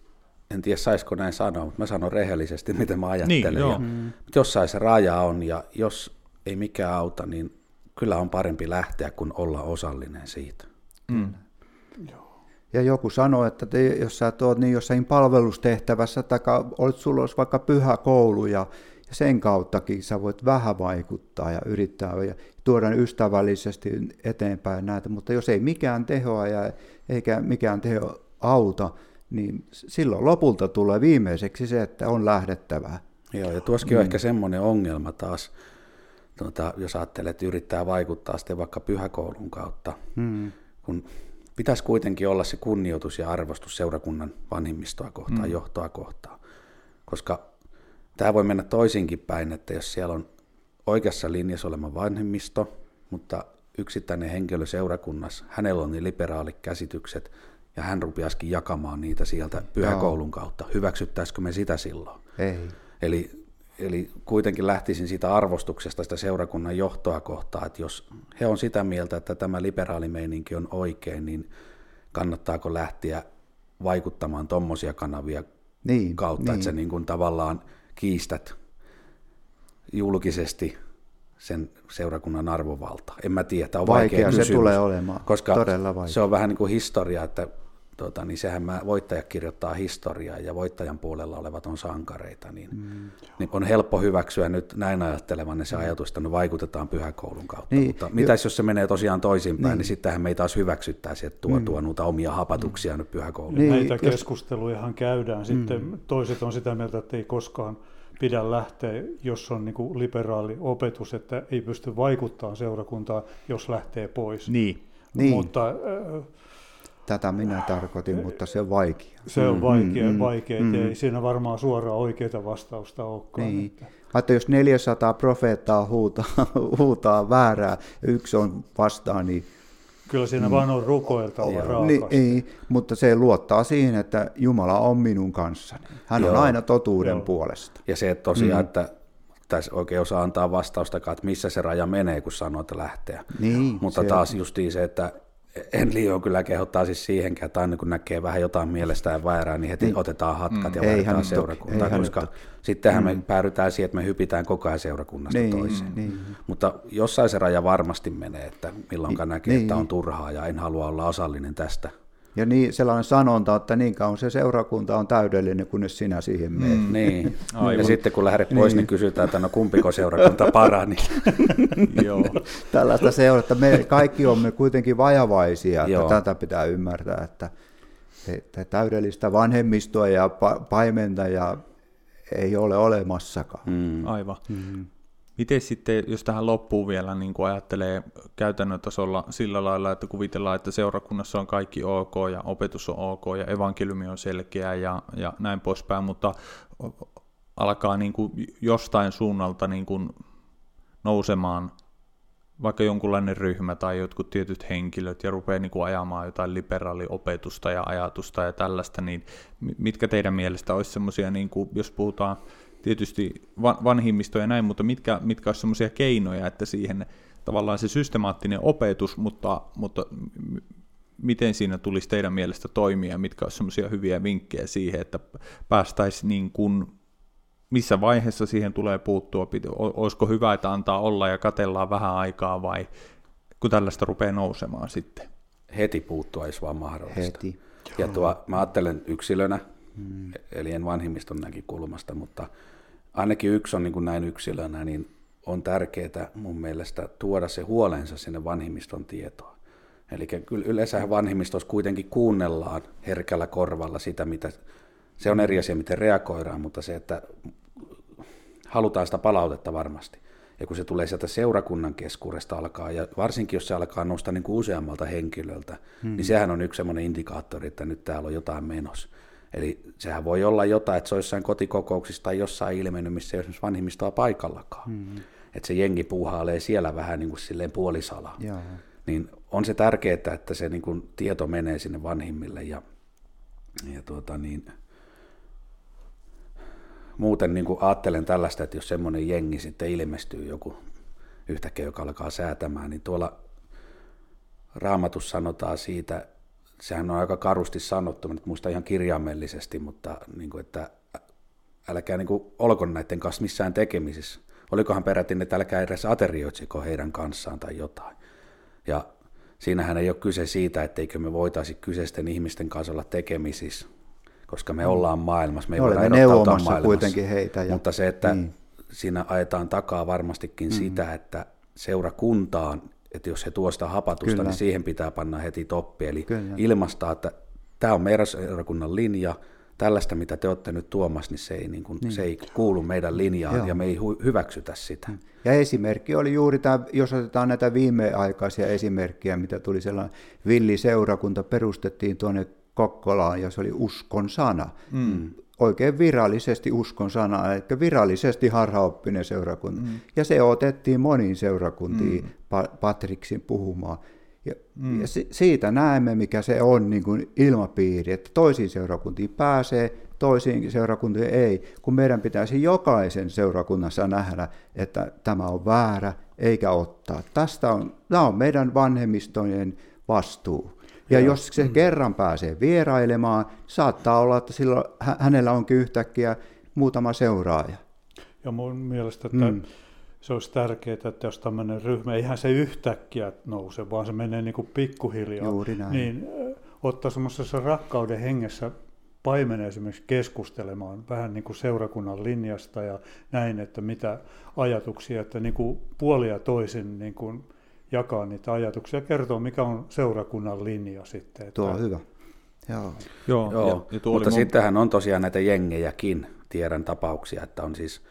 D: en tiedä saisiko näin sanoa, mutta mä sanon rehellisesti, *laughs* miten mä ajattelen.
B: Niin, joo.
D: ja, mm. Jossain se raja on, ja jos ei mikään auta, niin kyllä on parempi lähteä kuin olla osallinen siitä.
B: Mm.
E: Ja joku sanoi, että te, jos sä oot niin jossain palvelustehtävässä, tai olet sulla olisi vaikka pyhä koulu, ja, ja sen kauttakin sä voit vähän vaikuttaa ja yrittää ja tuoda ystävällisesti eteenpäin näitä, mutta jos ei mikään tehoa ja eikä mikään teho auta, niin silloin lopulta tulee viimeiseksi se, että on lähdettävää.
D: Joo, ja tuossakin mm. on ehkä semmoinen ongelma taas, tuota, jos ajattelee, että yrittää vaikuttaa sitten vaikka pyhäkoulun kautta, mm. kun pitäisi kuitenkin olla se kunnioitus ja arvostus seurakunnan vanhimmistoa kohtaan, mm. johtoa kohtaan, koska tämä voi mennä toisinkin päin, että jos siellä on oikeassa linjassa olema vanhemmisto, mutta yksittäinen henkilö seurakunnassa, hänellä on niin liberaalit käsitykset, ja hän rupiaskin jakamaan niitä sieltä pyhäkoulun kautta. Hyväksyttäisikö me sitä silloin?
E: Ei.
D: Eli, eli kuitenkin lähtisin siitä arvostuksesta sitä seurakunnan johtoa kohtaan, että jos he on sitä mieltä, että tämä liberaalimeininki on oikein, niin kannattaako lähteä vaikuttamaan tuommoisia kanavia
E: niin,
D: kautta,
E: niin.
D: että sä niin kuin tavallaan kiistät julkisesti sen seurakunnan arvovalta. En mä tiedä, tämä on vaikea,
E: vaikea
D: kysymys,
E: se tulee olemaan,
D: koska
E: todella vaikea.
D: se on vähän niin kuin historia, että tota, niin sehän mä, voittaja kirjoittaa historiaa ja voittajan puolella olevat on sankareita, niin, mm. niin on helppo hyväksyä nyt näin ajattelevan se ajatus, että no vaikutetaan pyhäkoulun kautta. Niin, Mutta mitäs jo, jos se menee tosiaan toisinpäin, niin, niin sittenhän me ei taas hyväksyttäisi, että tuo, mm. tuo noita omia hapatuksia mm. nyt pyhäkouluun.
C: Niin, Näitä jos... keskustelujahan käydään. Mm. Sitten toiset on sitä mieltä, että ei koskaan pidä lähteä, jos on niin kuin liberaali opetus, että ei pysty vaikuttamaan seurakuntaan, jos lähtee pois.
B: Niin.
C: niin. Mutta äh,
E: Tätä minä tarkoitin, mutta se on vaikea.
C: Se on vaikea, mm, vaikea mm, ei siinä varmaan suoraan oikeita vastausta olekaan.
E: Niin. Että. että jos 400 profeettaa huutaa, *laughs* huutaa väärää ja yksi on vastaan, niin
C: Kyllä siinä mm. vaan on rukoiltava niin,
E: raakasti. Niin, mutta se luottaa siihen, että Jumala on minun kanssani. Hän Joo. on aina totuuden Joo. puolesta.
D: Ja se että tosiaan, mm. että tässä oikein osaa antaa vastausta, että missä se raja menee, kun sanoo, että lähtee.
E: Niin,
D: Mutta se taas justiin se, että en liian kyllä kehottaa siis siihenkään, että aina kun näkee vähän jotain mielestään väärää, niin heti niin. otetaan hatkat mm. ja vaihdetaan seurakuntaa, koska sittenhän mm. me päädytään siihen, että me hypitään koko ajan seurakunnasta niin, toiseen. Niin. Mutta jossain se raja varmasti menee, että milloinkaan niin, näkee, niin. että on turhaa ja en halua olla osallinen tästä.
E: Ja niin, sellainen sanonta, että niin kauan se seurakunta on täydellinen, kunnes sinä siihen menet.
D: Mm, niin. *laughs* Aivan. Ja sitten kun lähdet pois, niin, niin kysytään, että no kumpiko seurakunta *laughs* parani. *laughs*
E: Joo. Tällaista seurata. Me kaikki olemme kuitenkin vajavaisia, että Joo. tätä pitää ymmärtää, että, että täydellistä vanhemmistoa ja pa- ja ei ole olemassakaan.
B: Mm. Aivan. Mm. Miten sitten, jos tähän loppuu vielä, niin kuin ajattelee käytännön tasolla sillä lailla, että kuvitellaan, että seurakunnassa on kaikki ok ja opetus on ok ja evankeliumi on selkeä ja, ja näin poispäin, mutta alkaa niin kuin jostain suunnalta niin kuin nousemaan vaikka jonkunlainen ryhmä tai jotkut tietyt henkilöt ja rupeaa niin kuin ajamaan jotain liberaaliopetusta ja ajatusta ja tällaista, niin mitkä teidän mielestä olisi semmoisia, niin kuin, jos puhutaan tietysti vanhimmisto ja näin, mutta mitkä, mitkä olisi sellaisia keinoja, että siihen tavallaan se systemaattinen opetus, mutta, mutta miten siinä tulisi teidän mielestä toimia, mitkä olisi sellaisia hyviä vinkkejä siihen, että päästäisiin niin kuin, missä vaiheessa siihen tulee puuttua, olisiko hyvä, että antaa olla ja katellaan vähän aikaa vai kun tällaista rupeaa nousemaan sitten?
D: Heti puuttua olisi vaan mahdollista.
E: Heti.
D: Ja tuo, mä ajattelen yksilönä, hmm. eli en vanhimmiston näkökulmasta, mutta ainakin yksi on niin kuin näin yksilönä, niin on tärkeää mun mielestä tuoda se huolensa sinne vanhimmiston tietoon. Eli kyllä yleensä vanhimmistossa kuitenkin kuunnellaan herkällä korvalla sitä, mitä, se on eri asia, miten reagoidaan, mutta se, että halutaan sitä palautetta varmasti. Ja kun se tulee sieltä seurakunnan keskuudesta alkaa, ja varsinkin jos se alkaa nousta niin kuin useammalta henkilöltä, hmm. niin sehän on yksi sellainen indikaattori, että nyt täällä on jotain menossa. Eli sehän voi olla jotain, että se on jossain kotikokouksissa tai jossain ilmennyt, missä ei esimerkiksi vanhimmistoa paikallakaan. Mm. Että se jengi puuhailee siellä vähän niin kuin silleen puolisala. Joo. Niin on se tärkeää, että se niin kuin tieto menee sinne vanhimmille ja, ja tuota niin, muuten niin kuin ajattelen tällaista, että jos semmoinen jengi sitten ilmestyy joku yhtäkkiä, joka alkaa säätämään, niin tuolla raamatus sanotaan siitä, sehän on aika karusti sanottu, nyt muista ihan kirjaimellisesti, mutta niin kuin, että älkää niin kuin, olko näiden kanssa missään tekemisissä. Olikohan peräti, että älkää edes aterioitsiko heidän kanssaan tai jotain. Ja siinähän ei ole kyse siitä, etteikö me voitaisi kyseisten ihmisten kanssa olla tekemisissä, koska me mm. ollaan maailmassa, me ei voida
E: neuvomassa kuitenkin heitä.
D: Ja... Mutta se, että niin. siinä ajetaan takaa varmastikin mm. sitä, että seurakuntaan että jos he tuo sitä hapatusta, niin Kyllä. niin siihen pitää panna heti toppi. Eli Kyllä. ilmastaa, että tämä on meidän seurakunnan linja, tällaista, mitä te olette nyt tuomassa, niin se ei, niin kuin, niin. Se ei kuulu meidän linjaan Joo. ja me ei hu- hyväksytä sitä. Mm.
E: Ja esimerkki oli juuri tämä, jos otetaan näitä viimeaikaisia esimerkkejä, mitä tuli sellainen villiseurakunta, perustettiin tuonne Kokkolaan ja se oli uskon sana. Mm oikein virallisesti uskon sana, eli virallisesti harhaoppinen seurakunta. Mm. Ja se otettiin moniin seurakuntiin mm. Patriksin puhumaan. Ja, mm. ja siitä näemme, mikä se on niin kuin ilmapiiri, että toisiin seurakuntiin pääsee, toisiin seurakuntiin ei, kun meidän pitäisi jokaisen seurakunnassa nähdä, että tämä on väärä, eikä ottaa. Tästä on, tämä on meidän vanhemmistojen vastuu. Ja Joo. jos se mm. kerran pääsee vierailemaan, saattaa olla, että silloin hänellä onkin yhtäkkiä muutama seuraaja.
C: Ja mun mielestä, että mm. se olisi tärkeää, että jos tämmöinen ryhmä, eihän se yhtäkkiä nouse, vaan se menee niin kuin pikkuhiljaa.
E: Juuri näin.
C: Niin ottaa semmoisessa rakkauden hengessä paimenen esimerkiksi keskustelemaan vähän niin kuin seurakunnan linjasta ja näin, että mitä ajatuksia, että niin kuin puoli ja toisin niin kuin jakaa niitä ajatuksia ja kertoo, mikä on seurakunnan linja sitten.
E: Tuo on hyvä. Joo.
D: Joo, Joo. Ja, ja mutta mun... sittenhän on tosiaan näitä jengejäkin, tiedän tapauksia, että on siis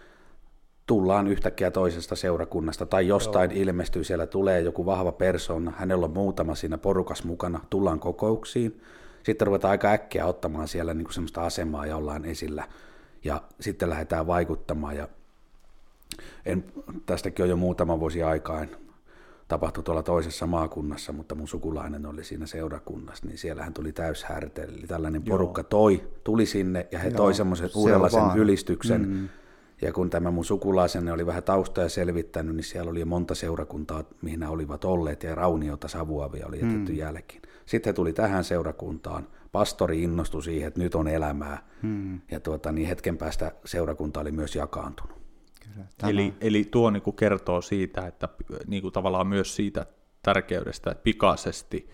D: tullaan yhtäkkiä toisesta seurakunnasta tai jostain Joo. ilmestyy, siellä tulee joku vahva persona, hänellä on muutama siinä porukas mukana, tullaan kokouksiin, sitten ruvetaan aika äkkiä ottamaan siellä niin kuin semmoista asemaa ja ollaan esillä ja sitten lähdetään vaikuttamaan ja en, tästäkin on jo muutama vuosi aikaa, tapahtui tuolla toisessa maakunnassa, mutta mun sukulainen oli siinä seurakunnassa, niin siellähän tuli täyshärtely. Eli tällainen Joo. porukka toi, tuli sinne ja he Joo, toi semmoisen uudenlaisen ylistyksen. Mm-hmm. Ja kun tämä mun sukulaisenne oli vähän taustoja selvittänyt, niin siellä oli jo monta seurakuntaa, mihin nämä olivat olleet, ja rauniota savuavia oli jätetty mm. jälkeen. Sitten he tuli tähän seurakuntaan, pastori innostui siihen, että nyt on elämää, mm. ja tuota, niin hetken päästä seurakunta oli myös jakaantunut.
B: Kyllä, eli, eli tuo niin kuin kertoo siitä, että niin kuin tavallaan myös siitä tärkeydestä, että pikaisesti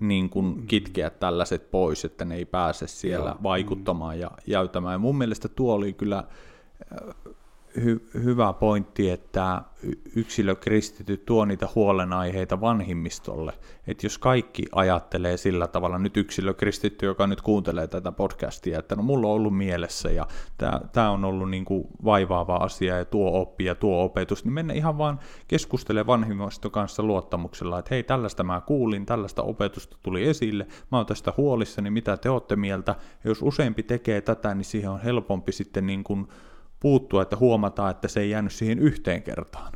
B: niin kuin mm. kitkeä tällaiset pois, että ne ei pääse siellä Joo. vaikuttamaan mm. ja jäytämään. Ja mun mielestä tuo oli kyllä hy- hyvä pointti, että yksilökristityt tuo niitä huolenaiheita vanhimmistolle. Että jos kaikki ajattelee sillä tavalla, nyt yksilökristitty, joka nyt kuuntelee tätä podcastia, että no mulla on ollut mielessä ja tämä on ollut niinku vaivaava asia ja tuo oppi ja tuo opetus, niin mennä ihan vaan keskustele vanhimmiston kanssa luottamuksella, että hei tällaista mä kuulin, tällaista opetusta tuli esille, mä oon tästä huolissani, mitä te olette mieltä. Ja jos useampi tekee tätä, niin siihen on helpompi sitten niin kuin puuttua, että huomataan, että se ei jäänyt siihen yhteen kertaan,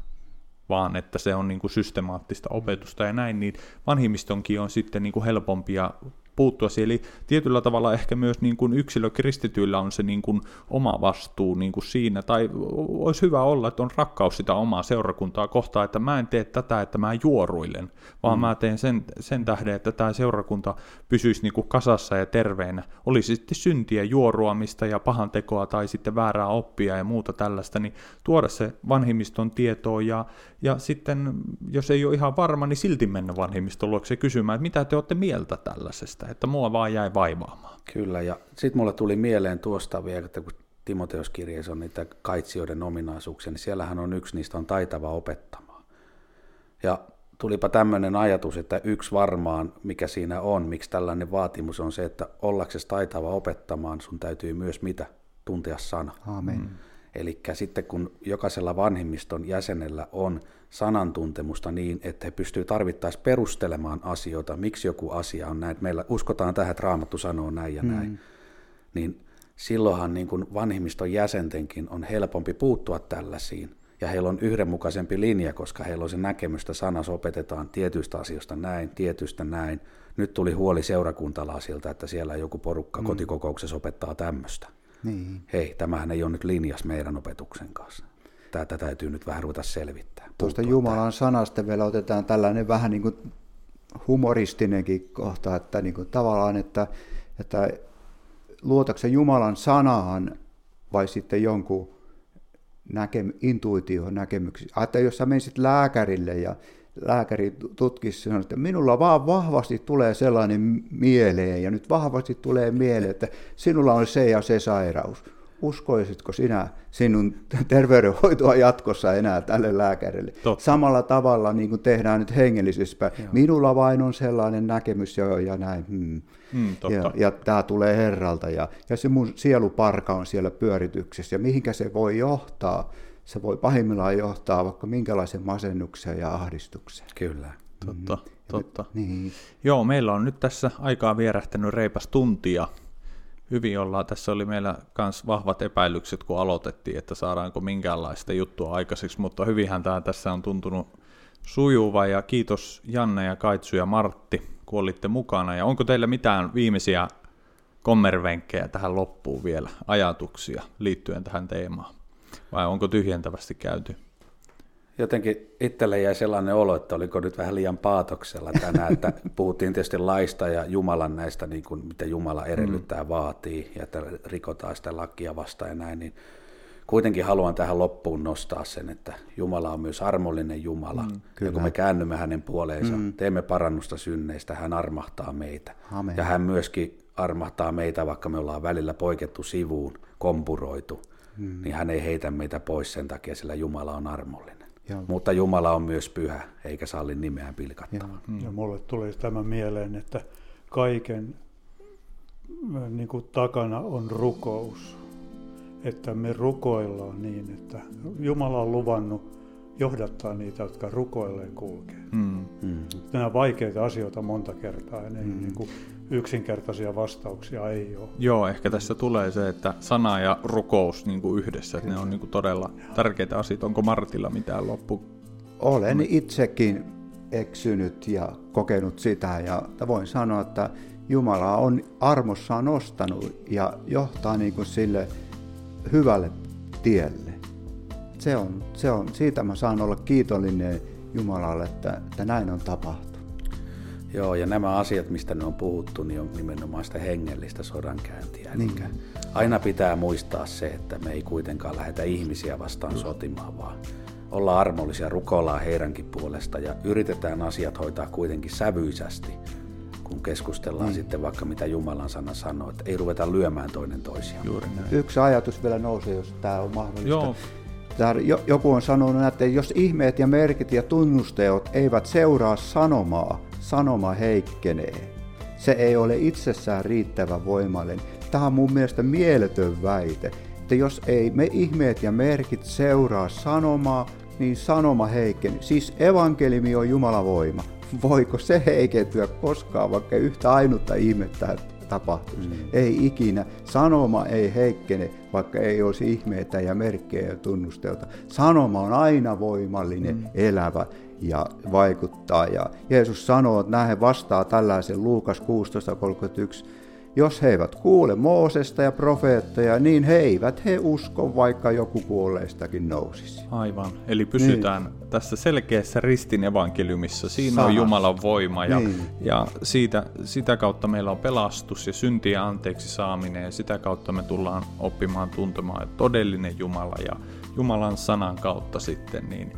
B: vaan että se on niin kuin systemaattista opetusta ja näin, niin vanhimmistonkin on sitten niin kuin helpompi ja puuttua siihen. Eli tietyllä tavalla ehkä myös niin kuin yksilökristityillä on se niin kuin oma vastuu niin kuin siinä, tai olisi hyvä olla, että on rakkaus sitä omaa seurakuntaa kohtaan, että mä en tee tätä, että mä juoruilen, vaan mm. mä teen sen, sen tähden, että tämä seurakunta pysyisi niin kuin kasassa ja terveenä. Olisi sitten syntiä, juoruamista ja pahan tekoa tai sitten väärää oppia ja muuta tällaista, niin tuoda se vanhimmiston tietoon ja, ja sitten, jos ei ole ihan varma, niin silti mennä vanhimmiston luokse kysymään, että mitä te olette mieltä tällaisesta, että mua vaan jäi vaivaamaan.
D: Kyllä, ja sitten mulle tuli mieleen tuosta vielä, että kun Timoteuskirjeessä on niitä kaitsijoiden ominaisuuksia, niin siellähän on yksi niistä on taitava opettamaan. Ja tulipa tämmöinen ajatus, että yksi varmaan, mikä siinä on, miksi tällainen vaatimus on se, että ollaksesi taitava opettamaan, sun täytyy myös mitä? Tuntea sana.
E: Amen. Mm.
D: Eli sitten kun jokaisella vanhimmiston jäsenellä on sanantuntemusta niin, että he pystyvät tarvittaessa perustelemaan asioita, miksi joku asia on näin, meillä uskotaan tähän, että Raamattu sanoo näin ja näin, mm. niin silloinhan niin kuin vanhimmiston jäsentenkin on helpompi puuttua tällaisiin, ja heillä on yhdenmukaisempi linja, koska heillä on se näkemystä, sanas opetetaan tietyistä asioista näin, tietystä näin. Nyt tuli huoli seurakuntalaisilta, että siellä joku porukka mm. kotikokouksessa opettaa tämmöistä. Niin. Hei, tämähän ei ole nyt linjas meidän opetuksen kanssa. Tätä täytyy nyt vähän ruveta selvittää.
E: Tuosta Jumalan tähän. sanasta vielä otetaan tällainen vähän niin kuin humoristinenkin kohta, että niin kuin tavallaan, että, että luotakse Jumalan sanaan vai sitten jonkun näkem, intuitio näkemyksiä. Että jos sä menisit lääkärille ja lääkäri tutkisi sanoi, että minulla vaan vahvasti tulee sellainen mieleen ja nyt vahvasti tulee mieleen, että sinulla on se ja se sairaus. Uskoisitko sinä sinun *laughs* terveydenhoitoa jatkossa enää tälle lääkärille? Totta. Samalla tavalla niin kuin tehdään nyt hengellisessä. Minulla vain on sellainen näkemys ja, ja näin. Hmm. Hmm, ja, ja tämä tulee Herralta ja, ja se mun sieluparka on siellä pyörityksessä ja mihinkä se voi johtaa se voi pahimmillaan johtaa vaikka minkälaisen masennukseen ja ahdistukseen.
D: Kyllä.
B: Totta, mm. totta. Niin. Joo, meillä on nyt tässä aikaa vierähtänyt reipas tuntia. Hyvin ollaan, tässä oli meillä myös vahvat epäilykset, kun aloitettiin, että saadaanko minkäänlaista juttua aikaiseksi, mutta hyvinhän tämä tässä on tuntunut sujuva ja kiitos Janne ja Kaitsu ja Martti, kun olitte mukana. Ja onko teillä mitään viimeisiä kommervenkkejä tähän loppuun vielä, ajatuksia liittyen tähän teemaan? Vai onko tyhjentävästi käyty?
D: Jotenkin itselle jäi sellainen olo, että oliko nyt vähän liian paatoksella tänään, että *laughs* puhuttiin tietysti laista ja Jumalan näistä, niin kuin, mitä Jumala edellyttää, mm. vaatii, ja että rikotaan sitä lakia vastaan ja näin, niin kuitenkin haluan tähän loppuun nostaa sen, että Jumala on myös armollinen Jumala. Mm, ja kun me käännymme hänen puoleensa, mm. teemme parannusta synneistä, hän armahtaa meitä. Amen. Ja hän myöskin armahtaa meitä, vaikka me ollaan välillä poikettu sivuun, kompuroitu, mm. niin hän ei heitä meitä pois sen takia, sillä Jumala on armollinen. Ja. Mutta Jumala on myös pyhä, eikä salli nimeään pilkattavan.
C: Ja, ja mulle tuli tämä mieleen, että kaiken niin kuin takana on rukous. Että me rukoillaan niin, että Jumala on luvannut johdattaa niitä, jotka rukoilleen kulkee. Mm. Mm. Nämä vaikeita asioita monta kertaa ja ne mm. niin kuin yksinkertaisia vastauksia ei ole.
B: Joo, ehkä tässä tulee se, että sana ja rukous niin kuin yhdessä, että ne on niin kuin todella tärkeitä asioita. Onko Martilla mitään loppu?
E: Olen itsekin eksynyt ja kokenut sitä ja voin sanoa, että Jumala on armossaan nostanut ja johtaa niin kuin sille hyvälle tielle. Se on, se on, siitä mä saan olla kiitollinen Jumalalle, että, että näin on tapahtunut.
D: Joo, ja nämä asiat, mistä ne on puhuttu, niin on nimenomaan sitä hengellistä sodankäyntiä. Niin. Eli aina pitää muistaa se, että me ei kuitenkaan lähetä ihmisiä vastaan sotimaan, vaan olla armollisia, rukoillaan heidänkin puolesta ja yritetään asiat hoitaa kuitenkin sävyisästi kun keskustellaan mm. sitten vaikka mitä Jumalan sana sanoo, että ei ruveta lyömään toinen toisiaan.
E: Juuri näin. Yksi ajatus vielä nousee, jos tämä on mahdollista. Joo. Tää, joku on sanonut, että jos ihmeet ja merkit ja tunnusteot eivät seuraa sanomaa, sanoma heikkenee. Se ei ole itsessään riittävä voimallinen. Tämä on mun mielestä mieletön väite, että jos ei me ihmeet ja merkit seuraa sanomaa, niin sanoma heikkenee. Siis evankeliumi on Jumalan voima voiko se heikentyä koskaan, vaikka yhtä ainutta ihmettä tapahtuisi. Mm. Ei ikinä. Sanoma ei heikkene, vaikka ei olisi ihmeitä ja merkkejä ja tunnusteita. Sanoma on aina voimallinen, mm. elävä ja vaikuttaa. Ja Jeesus sanoo, että näin vastaa tällaisen Luukas 16.31 jos he eivät kuule Moosesta ja profeettoja, niin he eivät he usko, vaikka joku kuolleistakin nousisi.
B: Aivan. Eli pysytään niin. tässä selkeässä ristin evankeliumissa. Siinä Sana. on Jumalan voima ja, niin. ja siitä, sitä kautta meillä on pelastus ja syntien anteeksi saaminen ja sitä kautta me tullaan oppimaan tuntemaan todellinen Jumala ja Jumalan sanan kautta sitten niin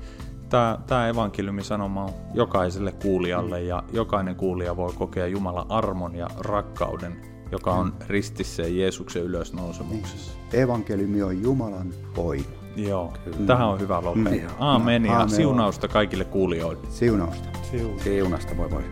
B: tämä, tämä evankeliumisanoma on jokaiselle kuulijalle ja jokainen kuulija voi kokea Jumalan armon ja rakkauden joka on ristissä ja Jeesuksen ylösnousemuksessa.
E: Niin. Evankeliumi on Jumalan voima.
B: Joo, Kyllä. tähän on hyvä lopettaa. Mm. Aamen ja Aamen. siunausta kaikille kuulijoille.
E: Siunausta.
D: Siunausta, moi moi.